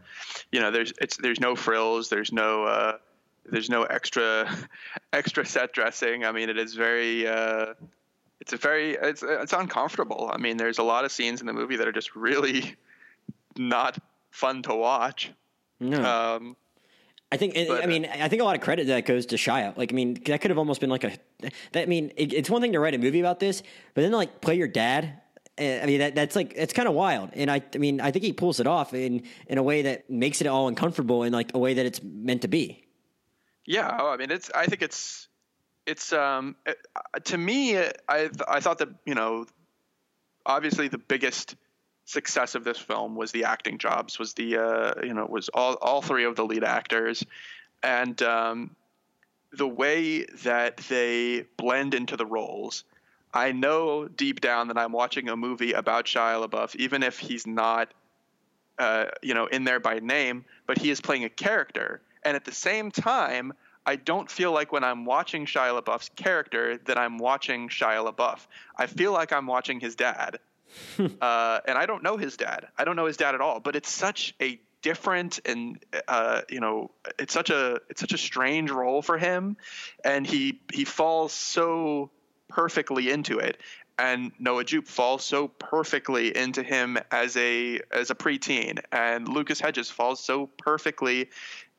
you know, there's it's there's no frills. There's no uh, there's no extra [laughs] extra set dressing. I mean, it is very. Uh, it's a very it's it's uncomfortable. I mean, there's a lot of scenes in the movie that are just really [laughs] not fun to watch. No. Um, I think. But, I mean, I think a lot of credit that goes to Shia. Like, I mean, that could have almost been like a. That I mean, it, it's one thing to write a movie about this, but then like play your dad. Eh, I mean, that, that's like it's kind of wild, and I, I mean, I think he pulls it off in in a way that makes it all uncomfortable in like a way that it's meant to be. Yeah, oh, I mean, it's. I think it's. It's um it, uh, to me, I I thought that you know, obviously the biggest success of this film was the acting jobs, was the uh, you know was all all three of the lead actors, and um, the way that they blend into the roles. I know deep down that I'm watching a movie about Shia LaBeouf, even if he's not, uh, you know, in there by name, but he is playing a character, and at the same time. I don't feel like when I'm watching Shia LaBeouf's character that I'm watching Shia LaBeouf. I feel like I'm watching his dad [laughs] uh, and I don't know his dad. I don't know his dad at all. But it's such a different and uh, you know it's such a it's such a strange role for him, and he he falls so perfectly into it. And Noah Jupe falls so perfectly into him as a as a preteen, and Lucas Hedges falls so perfectly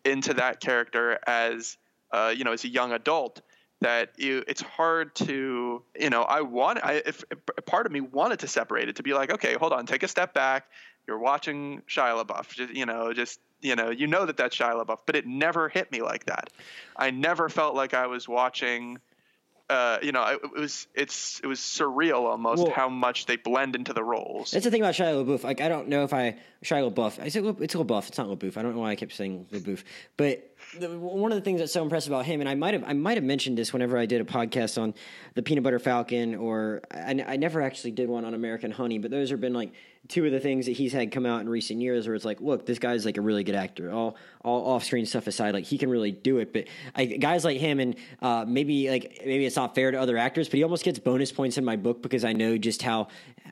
into that character as uh, you know as a young adult that you, it's hard to you know i want i if, if, part of me wanted to separate it to be like okay hold on take a step back you're watching Shia LaBeouf just you know just you know you know that that's Shia LaBeouf but it never hit me like that i never felt like i was watching uh, you know, it, it, was it's it was surreal almost well, how much they blend into the roles. That's the thing about Shia LaBeouf. Like I don't know if I Shia LaBeouf. I said it's LaBeouf. It's not LaBeouf. I don't know why I kept saying LaBeouf. But the, one of the things that's so impressive about him, and I might have I might have mentioned this whenever I did a podcast on the Peanut Butter Falcon, or I, I never actually did one on American Honey. But those have been like two of the things that he's had come out in recent years where it's like, look, this guy's like a really good actor. All all off screen stuff aside, like he can really do it. But I, guys like him, and uh, maybe like maybe it's not fair to other actors, but he almost gets bonus points in my book because I know just how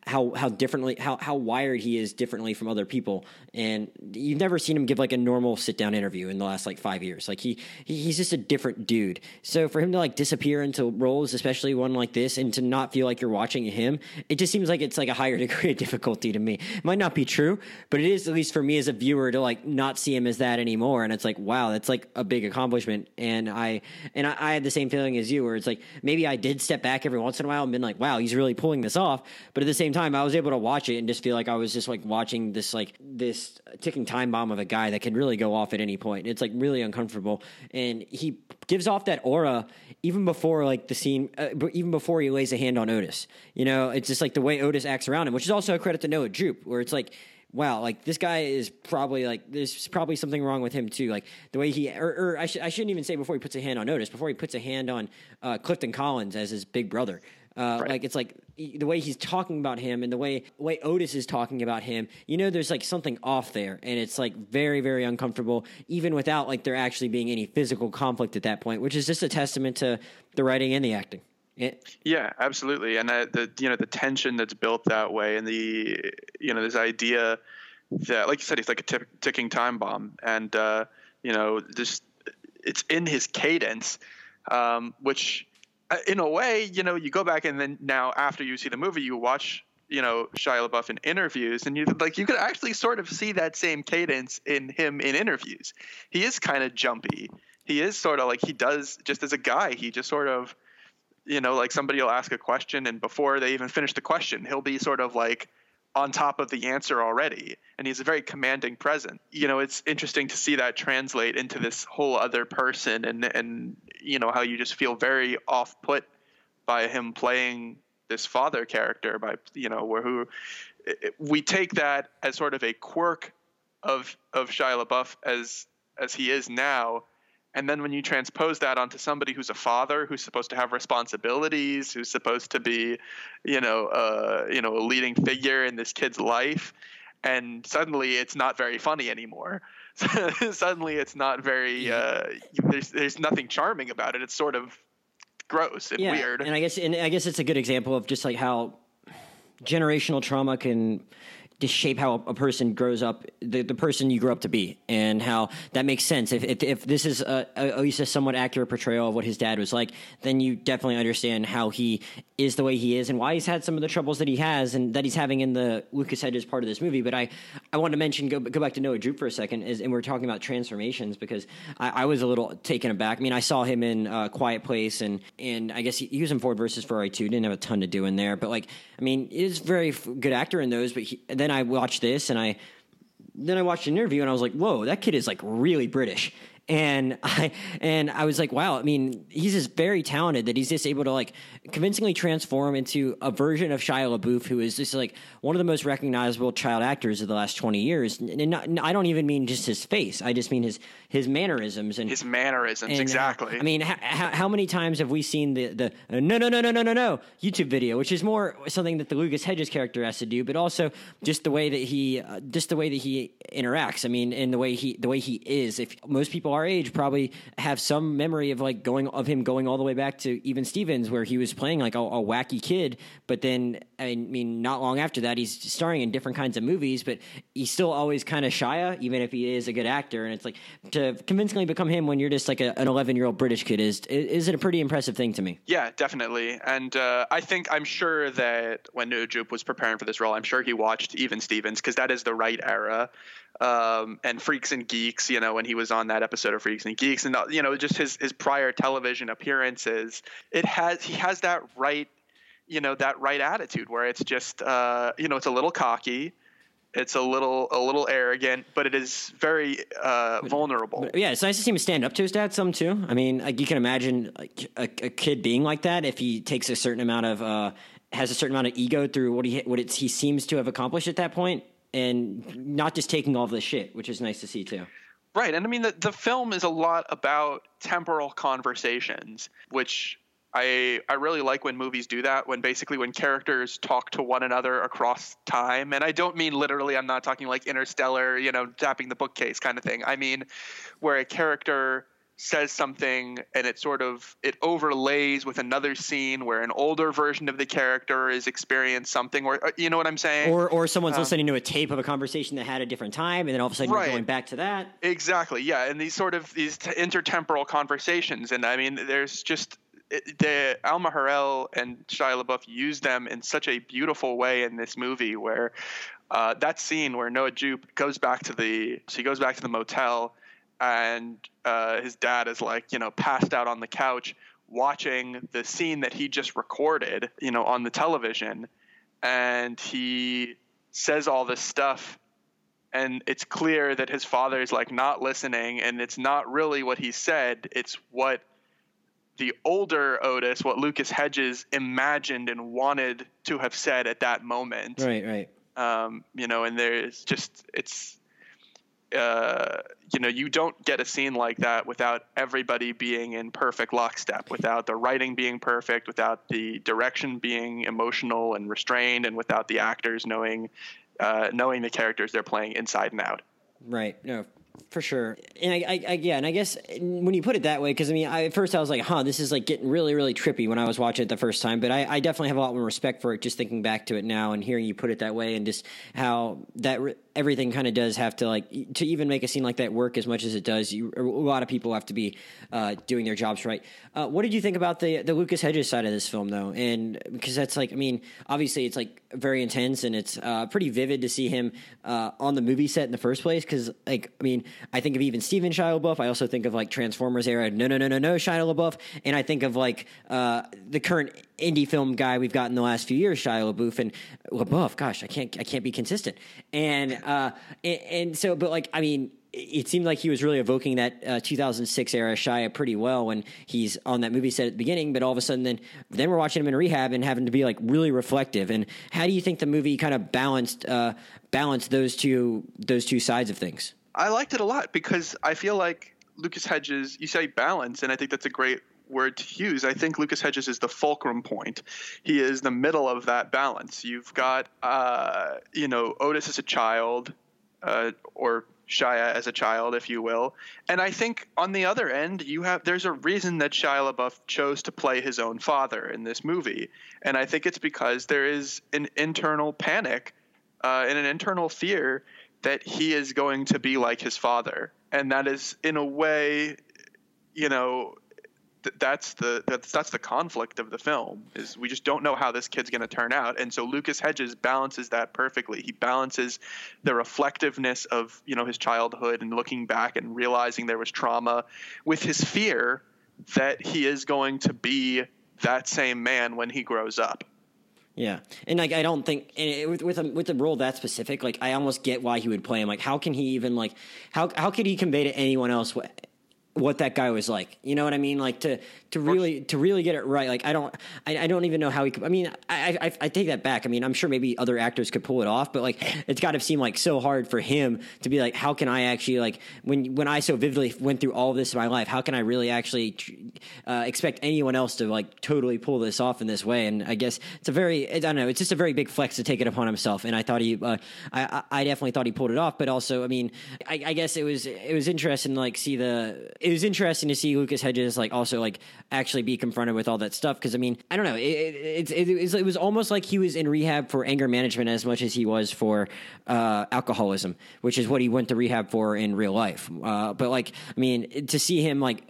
how how differently how how wired he is differently from other people. And you've never seen him give like a normal sit down interview in the last like five years. Like he he's just a different dude. So for him to like disappear into roles, especially one like this, and to not feel like you're watching him, it just seems like it's like a higher [laughs] degree of difficulty to me. It might not be true, but it is at least for me as a viewer to like not see him as that anymore. And it's like, wow, that's like a big accomplishment. And I and I, I had the same feeling as you, where it's like maybe I did step back every once in a while and been like, wow, he's really pulling this off. But at the same time, I was able to watch it and just feel like I was just like watching this like this ticking time bomb of a guy that can really go off at any point. It's like really uncomfortable, and he gives off that aura even before like the scene, uh, even before he lays a hand on Otis. You know, it's just like the way Otis acts around him, which is also a credit to Noah Jupe, where it's like. Wow, like this guy is probably like there's probably something wrong with him too. Like the way he, or, or I, sh- I shouldn't even say before he puts a hand on Otis, before he puts a hand on uh, Clifton Collins as his big brother. Uh, right. Like it's like the way he's talking about him and the way way Otis is talking about him. You know, there's like something off there, and it's like very very uncomfortable, even without like there actually being any physical conflict at that point, which is just a testament to the writing and the acting. Yeah, absolutely, and the you know the tension that's built that way, and the you know this idea that, like you said, he's like a t- ticking time bomb, and uh, you know just it's in his cadence, um, which Uh, in a way, you know, you go back and then now after you see the movie, you watch, you know, Shia LaBeouf in interviews, and you like you could actually sort of see that same cadence in him in interviews. He is kind of jumpy. He is sort of like he does just as a guy. He just sort of, you know, like somebody will ask a question, and before they even finish the question, he'll be sort of like on top of the answer already and he's a very commanding presence you know it's interesting to see that translate into this whole other person and and you know how you just feel very off put by him playing this father character by you know where who we take that as sort of a quirk of of Shia LaBeouf as as he is now and then when you transpose that onto somebody who's a father, who's supposed to have responsibilities, who's supposed to be, you know, uh, you know, a leading figure in this kid's life, and suddenly it's not very funny anymore. [laughs] suddenly it's not very. Uh, there's there's nothing charming about it. It's sort of gross and yeah, weird. And I guess and I guess it's a good example of just like how generational trauma can to shape how a person grows up, the, the person you grow up to be, and how that makes sense. If if, if this is a, a, at least a somewhat accurate portrayal of what his dad was like, then you definitely understand how he is the way he is and why he's had some of the troubles that he has and that he's having in the Lucas Hedges part of this movie. But I, I want to mention go go back to Noah Jupe for a second, is, and we're talking about transformations because I, I, was a little taken aback. I mean, I saw him in uh, Quiet Place, and and I guess he, he was in Ford versus Ferrari too. Didn't have a ton to do in there, but like I mean, he's very good actor in those. But he, then I watched this, and I then I watched an interview, and I was like, whoa, that kid is like really British and [laughs] I and I was like, wow. I mean, he's just very talented that he's just able to like convincingly transform into a version of Shia LaBeouf, who is just like one of the most recognizable child actors of the last twenty years. And not, I don't even mean just his face; I just mean his his mannerisms and his mannerisms. And, exactly. I mean, how, how many times have we seen the the uh, no no no no no no no YouTube video, which is more something that the Lucas Hedges character has to do, but also just the way that he uh, just the way that he interacts. I mean, and the way he the way he is. If most people our age probably have some memory of like going of him going all the way back to even Stevens, where he was playing like a, a wacky kid. But then, I mean, not long after that, he's starring in different kinds of movies, but he's still always kind of shy, even if he is a good actor. And it's like to convincingly become him when you're just like a, an 11 year old British kid is is it a pretty impressive thing to me? Yeah, definitely. And uh, I think I'm sure that when Jupe was preparing for this role, I'm sure he watched even Stevens because that is the right era um, and Freaks and Geeks, you know, when he was on that episode of Freaks and Geeks, and uh, you know, just his his prior television appearances, it has he has that right, you know, that right attitude where it's just, uh, you know, it's a little cocky, it's a little a little arrogant, but it is very uh, vulnerable. But, yeah, it's nice to see him stand up to his dad some too. I mean, like you can imagine like a, a kid being like that if he takes a certain amount of uh, has a certain amount of ego through what he what he seems to have accomplished at that point and not just taking all the shit, which is nice to see too. Right, and I mean the the film is a lot about temporal conversations, which I I really like when movies do that. When basically when characters talk to one another across time, and I don't mean literally. I'm not talking like Interstellar, you know, tapping the bookcase kind of thing. I mean where a character says something and it sort of it overlays with another scene where an older version of the character is experienced something or uh, you know what i'm saying or or someone's um, listening to a tape of a conversation that had a different time and then all of a sudden right. you're going back to that exactly yeah and these sort of these t- intertemporal conversations and i mean there's just the Alma Har'el and Shia LaBeouf use them in such a beautiful way in this movie where uh, that scene where Noah Jupe goes back to the so he goes back to the motel and uh, his dad is like, you know, passed out on the couch watching the scene that he just recorded, you know, on the television, and he says all this stuff and it's clear that his father is like not listening and it's not really what he said it's what the older Otis, what Lucas Hedges imagined and wanted to have said at that moment. Right, right. Um, you know, and there's just it's uh, you know, you don't get a scene like that without everybody being in perfect lockstep, without the writing being perfect, without the direction being emotional and restrained, and without the actors knowing uh, knowing the characters they're playing inside and out. Right. No, for sure. And I, I, I, yeah, and I guess when you put it that way, because I mean, I, at first I was like, huh, this is like getting really, really trippy when I was watching it the first time. But I, I definitely have a lot more respect for it just thinking back to it now and hearing you put it that way and just how that everything kind of does have to like to even make a scene like that work as much as it does. You, a lot of people have to be uh, doing their jobs right. Uh, what did you think about the the Lucas Hedges side of this film though? And because that's like, I mean, obviously it's like very intense and it's uh, pretty vivid to see him uh, on the movie set in the first place. Because like, I mean, I think of even Steven Shia LaBeouf. I also think of like Transformers era. No, no, no, no, no, Shia LaBeouf. And I think of like uh, the current indie film guy we've got in the last few years, Shia LaBeouf and LaBeouf. Gosh, I can't I can't be consistent. And uh, and, and so, but like, I mean, it seemed like he was really evoking that uh, 2006 era Shia pretty well when he's on that movie set at the beginning. But all of a sudden, then then we're watching him in rehab and having to be like really reflective. And how do you think the movie kind of balanced uh, balanced those two those two sides of things? I liked it a lot because I feel like Lucas Hedges. You say balance, and I think that's a great word to use. I think Lucas Hedges is the fulcrum point. He is the middle of that balance. You've got, uh, you know, Otis as a child, uh, or Shia as a child, if you will. And I think on the other end, you have there's a reason that Shia LaBeouf chose to play his own father in this movie, and I think it's because there is an internal panic uh, and an internal fear that he is going to be like his father, and that is in a way, you know, that's the that's that's the conflict of the film is we just don't know how this kid's going to turn out. And so Lucas Hedges balances that perfectly. He balances the reflectiveness of you know his childhood and looking back and realizing there was trauma with his fear that he is going to be that same man when he grows up. Yeah, and like I don't think it, with with a, with a role that specific, like I almost get why he would play him. Like, how can he even like how how could he convey to anyone else what what that guy was like. You know what I mean? Like to to really to really get it right. Like I don't I, I don't even know how he. Could, I mean, I, I, I take that back. I mean, I'm sure maybe other actors could pull it off, but like it's got to seem like so hard for him to be like, how can I actually like when when I so vividly went through all of this in my life, how can I really actually uh, expect anyone else to like totally pull this off in this way? And I guess it's a very I don't know. It's just a very big flex to take it upon himself. And I thought he, uh, I I definitely thought he pulled it off. But also, I mean, I, I guess it was it was interesting to like see the it was interesting to see Lucas Hedges like also like actually be confronted with all that stuff because I mean I don't know it it, it, it, it, was almost like he was in rehab for anger management as much as he was for uh, alcoholism, which is what he went to rehab for in real life. Uh, but like I mean to see him like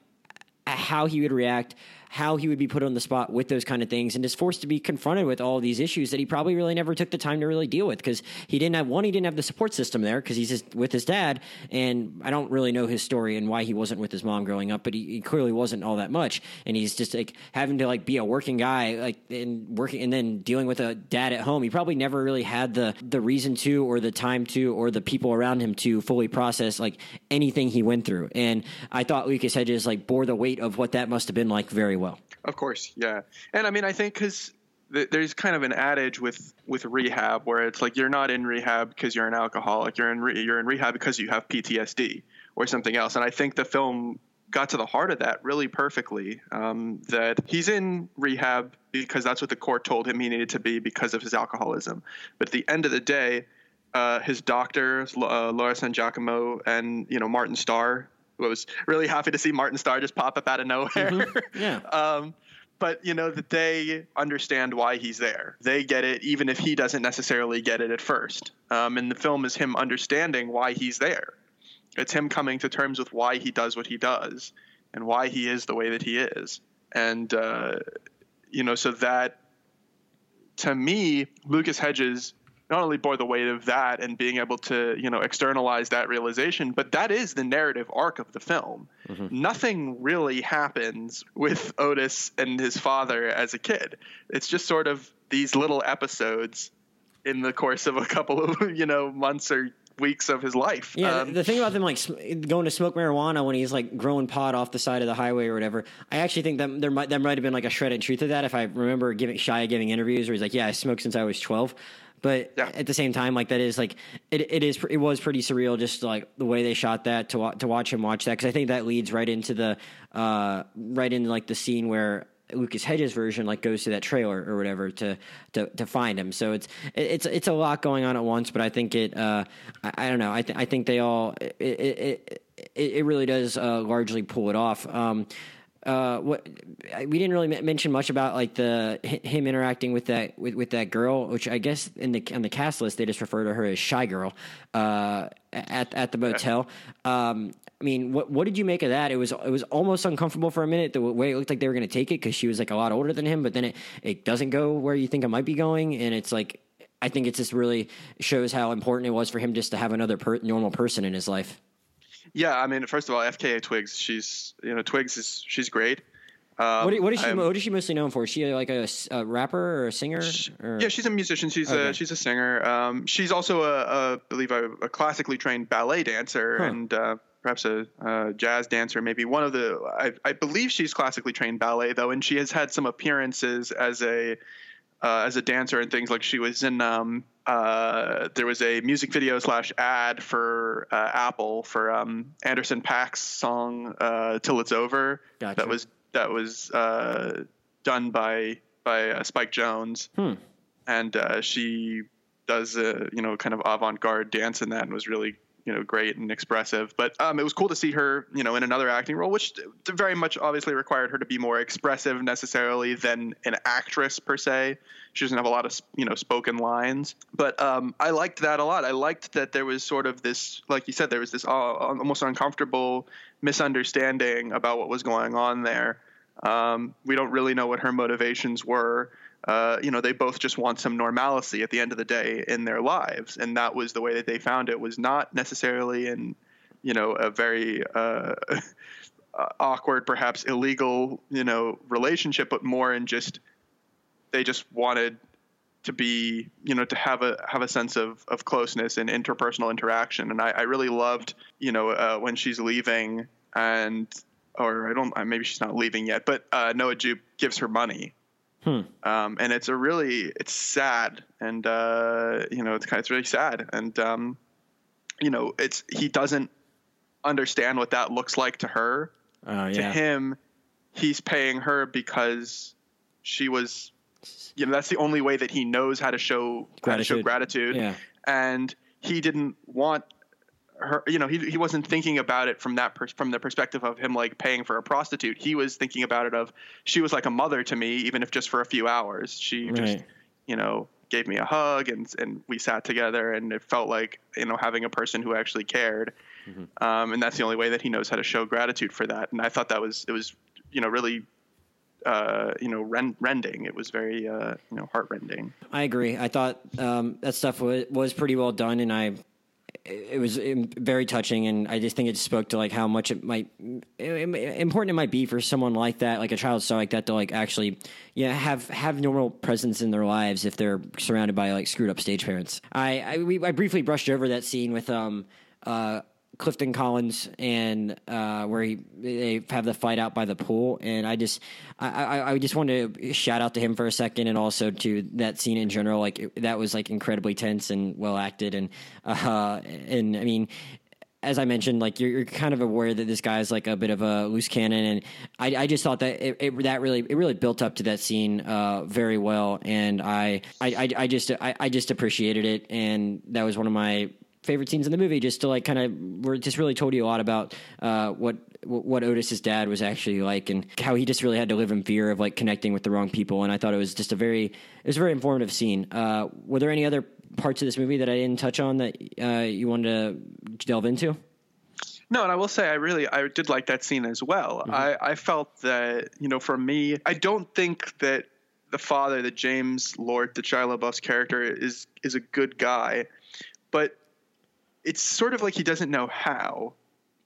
how he would react how he would be put on the spot with those kind of things and is forced to be confronted with all these issues that he probably really never took the time to really deal with because he didn't have one, he didn't have the support system there because he's just with his dad. And I don't really know his story and why he wasn't with his mom growing up, but he, he clearly wasn't all that much. And he's just like having to like be a working guy, like and working and then dealing with a dad at home. He probably never really had the the reason to or the time to or the people around him to fully process like anything he went through. And I thought Lucas Hedges like bore the weight of what that must have been like very well well. Of course, yeah. And I mean, I think because th- there's kind of an adage with with rehab where it's like you're not in rehab because you're an alcoholic. You're in re- you're in rehab because you have PTSD or something else. And I think the film got to the heart of that really perfectly. Um, that he's in rehab because that's what the court told him he needed to be because of his alcoholism. But at the end of the day, uh, his doctors, uh, Laura San Giacomo, and you know Martin Starr, was really happy to see Martin Starr just pop up out of nowhere. Mm-hmm. [laughs] Yeah. um, but you know that they understand why he's there. They get it, even if he doesn't necessarily get it at first. Um, and the film is him understanding why he's there. It's him coming to terms with why he does what he does and why he is the way that he is. And uh, you know, so that to me, Lucas Hedges not only bore the weight of that and being able to you know externalize that realization but that is the narrative arc of the film mm-hmm. nothing really happens with otis and his father as a kid it's just sort of these little episodes in the course of a couple of [laughs] you know months or weeks of his life. Yeah, Um, the thing about them like going to smoke marijuana when he's like growing pot off the side of the highway or whatever, I actually think that there might there might have been like a shred of truth to that. If I remember giving Shia giving interviews where he's like, "Yeah, I smoked since I was 12. But Yeah. at the same time, like that is like it, it is it was pretty surreal just like the way they shot that to wa- to watch him watch that because I think that leads right into the uh, right into like the scene where Lucas Hedges version like goes to that trailer or whatever to to, to find him. So it's it, it's it's a lot going on at once, but I think it uh, I, I don't know I th- I think they all it it, it, it really does uh, largely pull it off. Um, uh, what we didn't really mention much about like the him interacting with that with, with that girl, which I guess in the on the cast list they just refer to her as shy girl uh, at at the motel. Um, I mean, what what did you make of that? It was it was almost uncomfortable for a minute the way it looked like they were going to take it because she was like a lot older than him, but then it it doesn't go where you think it might be going, and it's like. I think it just really shows how important it was for him just to have another per- normal person in his life. Yeah, I mean, first of all, FKA Twigs, she's you know Twigs is she's great. Um, What, what is she? I'm- What is she mostly known for? Is she like a rapper or a singer? Or? Yeah, she's a musician. She's Okay. a she's a singer. Um, she's also a, a believe a, a classically trained ballet dancer Huh. and uh, perhaps a, a jazz dancer. Maybe one of the I, I believe she's classically trained ballet though, and she has had some appearances as a uh, as a dancer and things like she was in. Um, uh, there was a music video slash ad for uh, Apple for um, Anderson Paak's song uh, "Till It's Over." Gotcha. That was that was uh, done by by uh, Spike Jonze Hmm. and uh, she does a you know kind of avant-garde dance in that and was really you know great and expressive. But um, it was cool to see her you know in another acting role which very much obviously required her to be more expressive necessarily than an actress per se. She doesn't have a lot of you know spoken lines. But um, i liked that a lot. I liked that there was sort of this like you said there was this uh, almost uncomfortable misunderstanding about what was going on there. Um, we don't really know what her motivations were uh, you know, they both just want some normalcy at the end of the day in their lives, and that was the way that they found it. Was not necessarily in, you know, a very uh, [laughs] awkward, perhaps illegal, you know, relationship, but more in just they just wanted to be, you know, to have a have a sense of of closeness and interpersonal interaction. And I, I really loved, you know, uh, when she's leaving and. Or I don't. Maybe she's not leaving yet, but uh, Noah Jupe gives her money, Hmm. um, and it's a really it's sad and uh, you know it's kind of it's really sad and um, you know it's he doesn't understand what that looks like to her Oh to yeah. him he's paying her because she was you know that's the only way that he knows how to show how to show Gratitude. gratitude Yeah. and he didn't want her you know he, he wasn't thinking about it from that pers- from the perspective of him like paying for a prostitute. He was thinking about it of she was like a mother to me even if just for a few hours. She just you know gave me a hug and and we sat together and it felt like you know having a person who actually cared. Mm-hmm. um, and that's the only way that he knows how to show gratitude for that. And i thought that was it was you know really uh, you know rend- rending. It was very uh, you know heartrending. I agree. I thought um, that stuff was was pretty well done, and I it was um, very touching, and I just think it spoke to like how much it might important it might be for someone like that, like a child star like that, to like actually yeah have have normal presence in their lives if they're surrounded by like screwed up stage parents. I I, we, I briefly brushed over that scene with um uh. Clifton Collins and uh, where he they have the fight out by the pool, and I just I, I, I just wanted to shout out to him for a second, and also to that scene in general. Like it, that was like incredibly tense and well acted, and uh, and I mean as I mentioned, like you're, you're kind of aware that this guy's like a bit of a loose cannon, and I, I just thought that it, it that really it really built up to that scene uh, very well, and I I, I, I just I, I just appreciated it, and that was one of my favorite scenes in the movie. Just to like kind of were just really told you a lot about uh, what what Otis's dad was actually like, and how he just really had to live in fear of like connecting with the wrong people, and I thought it was just a very it was a very informative scene. Uh, were there any other parts of this movie that I didn't touch on that uh, you wanted to delve into? No, and I will say I really I did like that scene as well. I, I felt that you know for me I don't think that the father, the James Lort, the Shia LaBeouf's character is is a good guy, but it's sort of like he doesn't know how,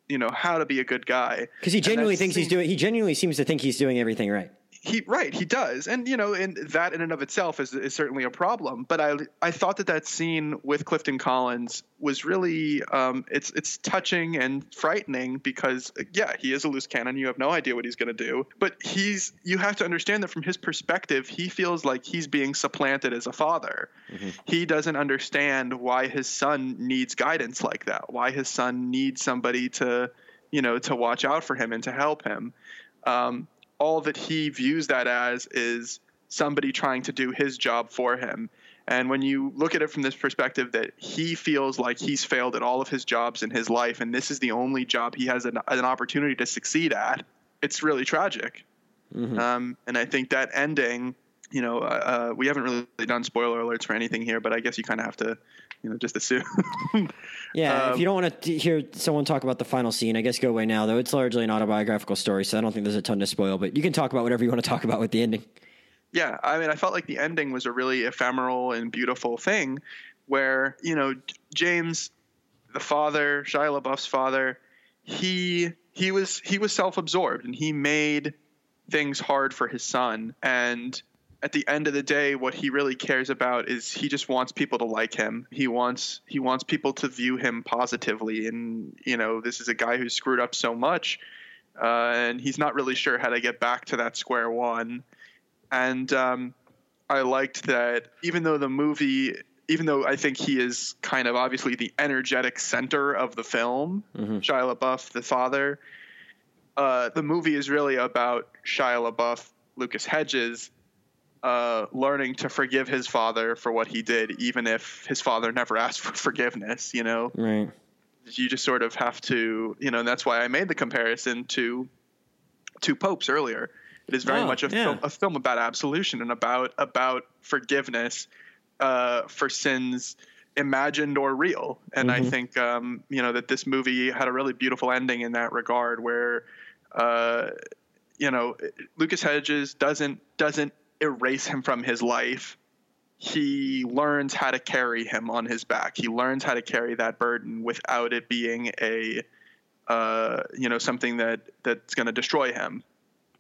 you know, how to be a good guy Because he genuinely thinks he's doing. He genuinely seems to think he's doing everything right. He right he does. And you know and that in and of itself is, is certainly a problem. But i i thought that that scene with clifton collins was really um, it's it's touching and frightening because yeah he is a loose cannon. You have no idea what he's going to do. But he's you have to understand that from his perspective he feels like he's being supplanted as a father. Mm-hmm. he doesn't understand why his son needs guidance like that why his son needs somebody to you know to watch out for him and to help him. Um, all that he views that as is somebody trying to do his job for him. And when you look at it from this perspective, that he feels like he's failed at all of his jobs in his life, and this is the only job he has an, an opportunity to succeed at, it's really tragic. Mm-hmm. Um, and I think that ending, you know, uh, uh we haven't really done spoiler alerts for anything here, but I guess you kind of have to [laughs] you know, just assume. yeah, um, if you don't want to hear someone talk about the final scene, I guess go away now. Though it's largely an autobiographical story, so I don't think there's a ton to spoil. But you can talk about whatever you want to talk about with the ending. Yeah, I mean, I felt like the ending was a really ephemeral and beautiful thing, where you know James, the father, Shia LaBeouf's father, he he was he was self-absorbed and he made things hard for his son and at the end of the day what he really cares about is he just wants people to like him. He wants he wants people to view him positively. And you know this is a guy who screwed up so much uh, and he's not really sure how to get back to that square one. And um, i liked that even though the movie even though i think he is kind of obviously the energetic center of the film mm-hmm. shia labeouf the father uh, the movie is really about shia labeouf lucas hedges uh, learning to forgive his father for what he did, even if his father never asked for forgiveness. You know, right? You just sort of have to, you know, and that's why I made the comparison to to popes earlier. It is very oh, much a, yeah. film, a film about absolution and about about forgiveness uh, for sins imagined or real. And mm-hmm. I think um, you know that this movie had a really beautiful ending in that regard, where uh, you know Lucas Hedges doesn't doesn't erase him from his life, he learns how to carry him on his back. He learns how to carry that burden without it being a, uh, you know, something that that's going to destroy him.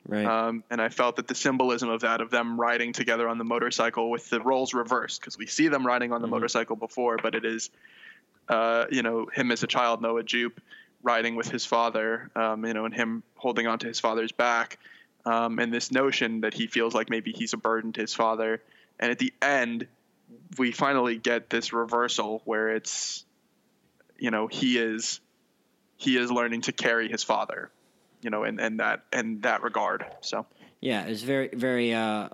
Right. Um, and I felt that the symbolism of that, of them riding together on the motorcycle with the roles reversed, because we see them riding on the mm-hmm. motorcycle before, but it is, uh, you know, him as a child, Noah Jupe, riding with his father, um, you know, and him holding onto his father's back um, and this notion that he feels like maybe he's a burden to his father. And at the end, we finally get this reversal where it's, you know, he is he is learning to carry his father, you know, in, in that in that regard. So yeah, it's very very uh,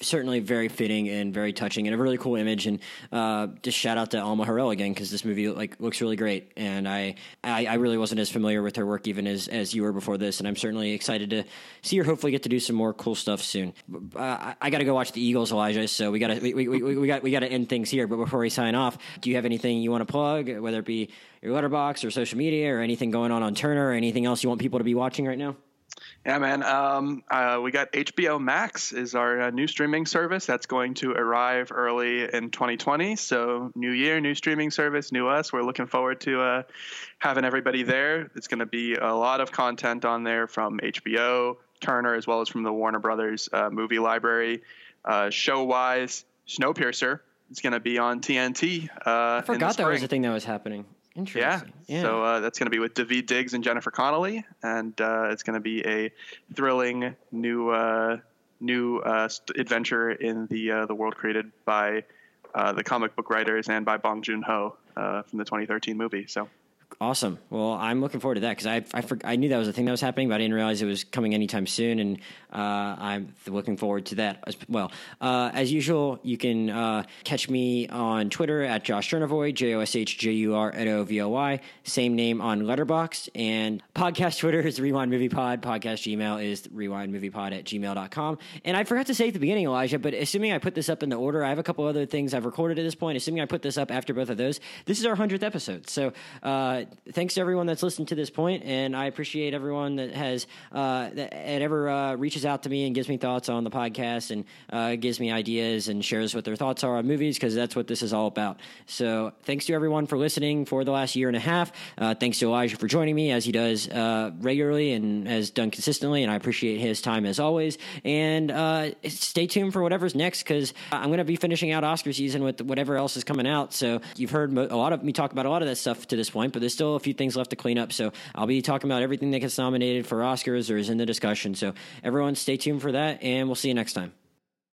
certainly very fitting and very touching and a really cool image and uh, just shout out to Alma Har'el again because this movie like looks really great and I, I, I really wasn't as familiar with her work even as as you were before this and I'm certainly excited to see her hopefully get to do some more cool stuff soon. Uh, I, I got to go watch the Eagles, Elijah. So we got to we, we, we, we got we got to end things here. But before we sign off, do you have anything you want to plug, whether it be your Letterboxd or social media or anything going on on Turner or anything else you want people to be watching right now? Yeah, man. Um, uh, we got HBO Max is our uh, new streaming service that's going to arrive early in 2020. So new year, new streaming service, new us. We're looking forward to uh, having everybody there. It's going to be a lot of content on there from HBO, Turner, as well as from the Warner Brothers uh, movie library. Uh, show wise, Snowpiercer is going to be on TNT. Uh, I forgot that was the thing that was happening. Interesting. Yeah. yeah. So uh, that's going to be with Daveed Diggs and Jennifer Connelly, and uh, it's going to be a thrilling new uh, new uh, adventure in the uh, the world created by uh, the comic book writers and by Bong Joon Ho from the 2013 movie. So Awesome. Well, I'm looking forward to that because I I, for, I, knew that was a thing that was happening, but I didn't realize it was coming anytime soon, and uh, I'm looking forward to that as well. Uh, as usual, you can uh, catch me on Twitter at Josh Jurnovoy, J O S H J U R N O V O Y. Same name on Letterboxd, and podcast [laughs] Twitter is Rewind Movie Pod. Podcast Gmail is rewindmoviepod at gmail.com. And I forgot to say at the beginning, Elijah, but assuming I put this up in the order, I have a couple other things I've recorded at this point. Assuming I put this up after both of those, this is our hundredth episode. So uh, uh, thanks to everyone that's listened to this point, and I appreciate everyone that has uh, that ever uh, reaches out to me and gives me thoughts on the podcast and uh, gives me ideas and shares what their thoughts are on movies because that's what this is all about. So thanks to everyone for listening for the last year and a half. Uh, thanks to Elijah for joining me as he does regularly and has done consistently, and I appreciate his time as always. And stay tuned for whatever's next because I'm going to be finishing out Oscar season with whatever else is coming out. So you've heard a lot of me talk about a lot of that stuff to this point, but there's still a few things left to clean up. So I'll be talking about everything that gets nominated for Oscars or is in the discussion. So everyone stay tuned for that, and we'll see you next time.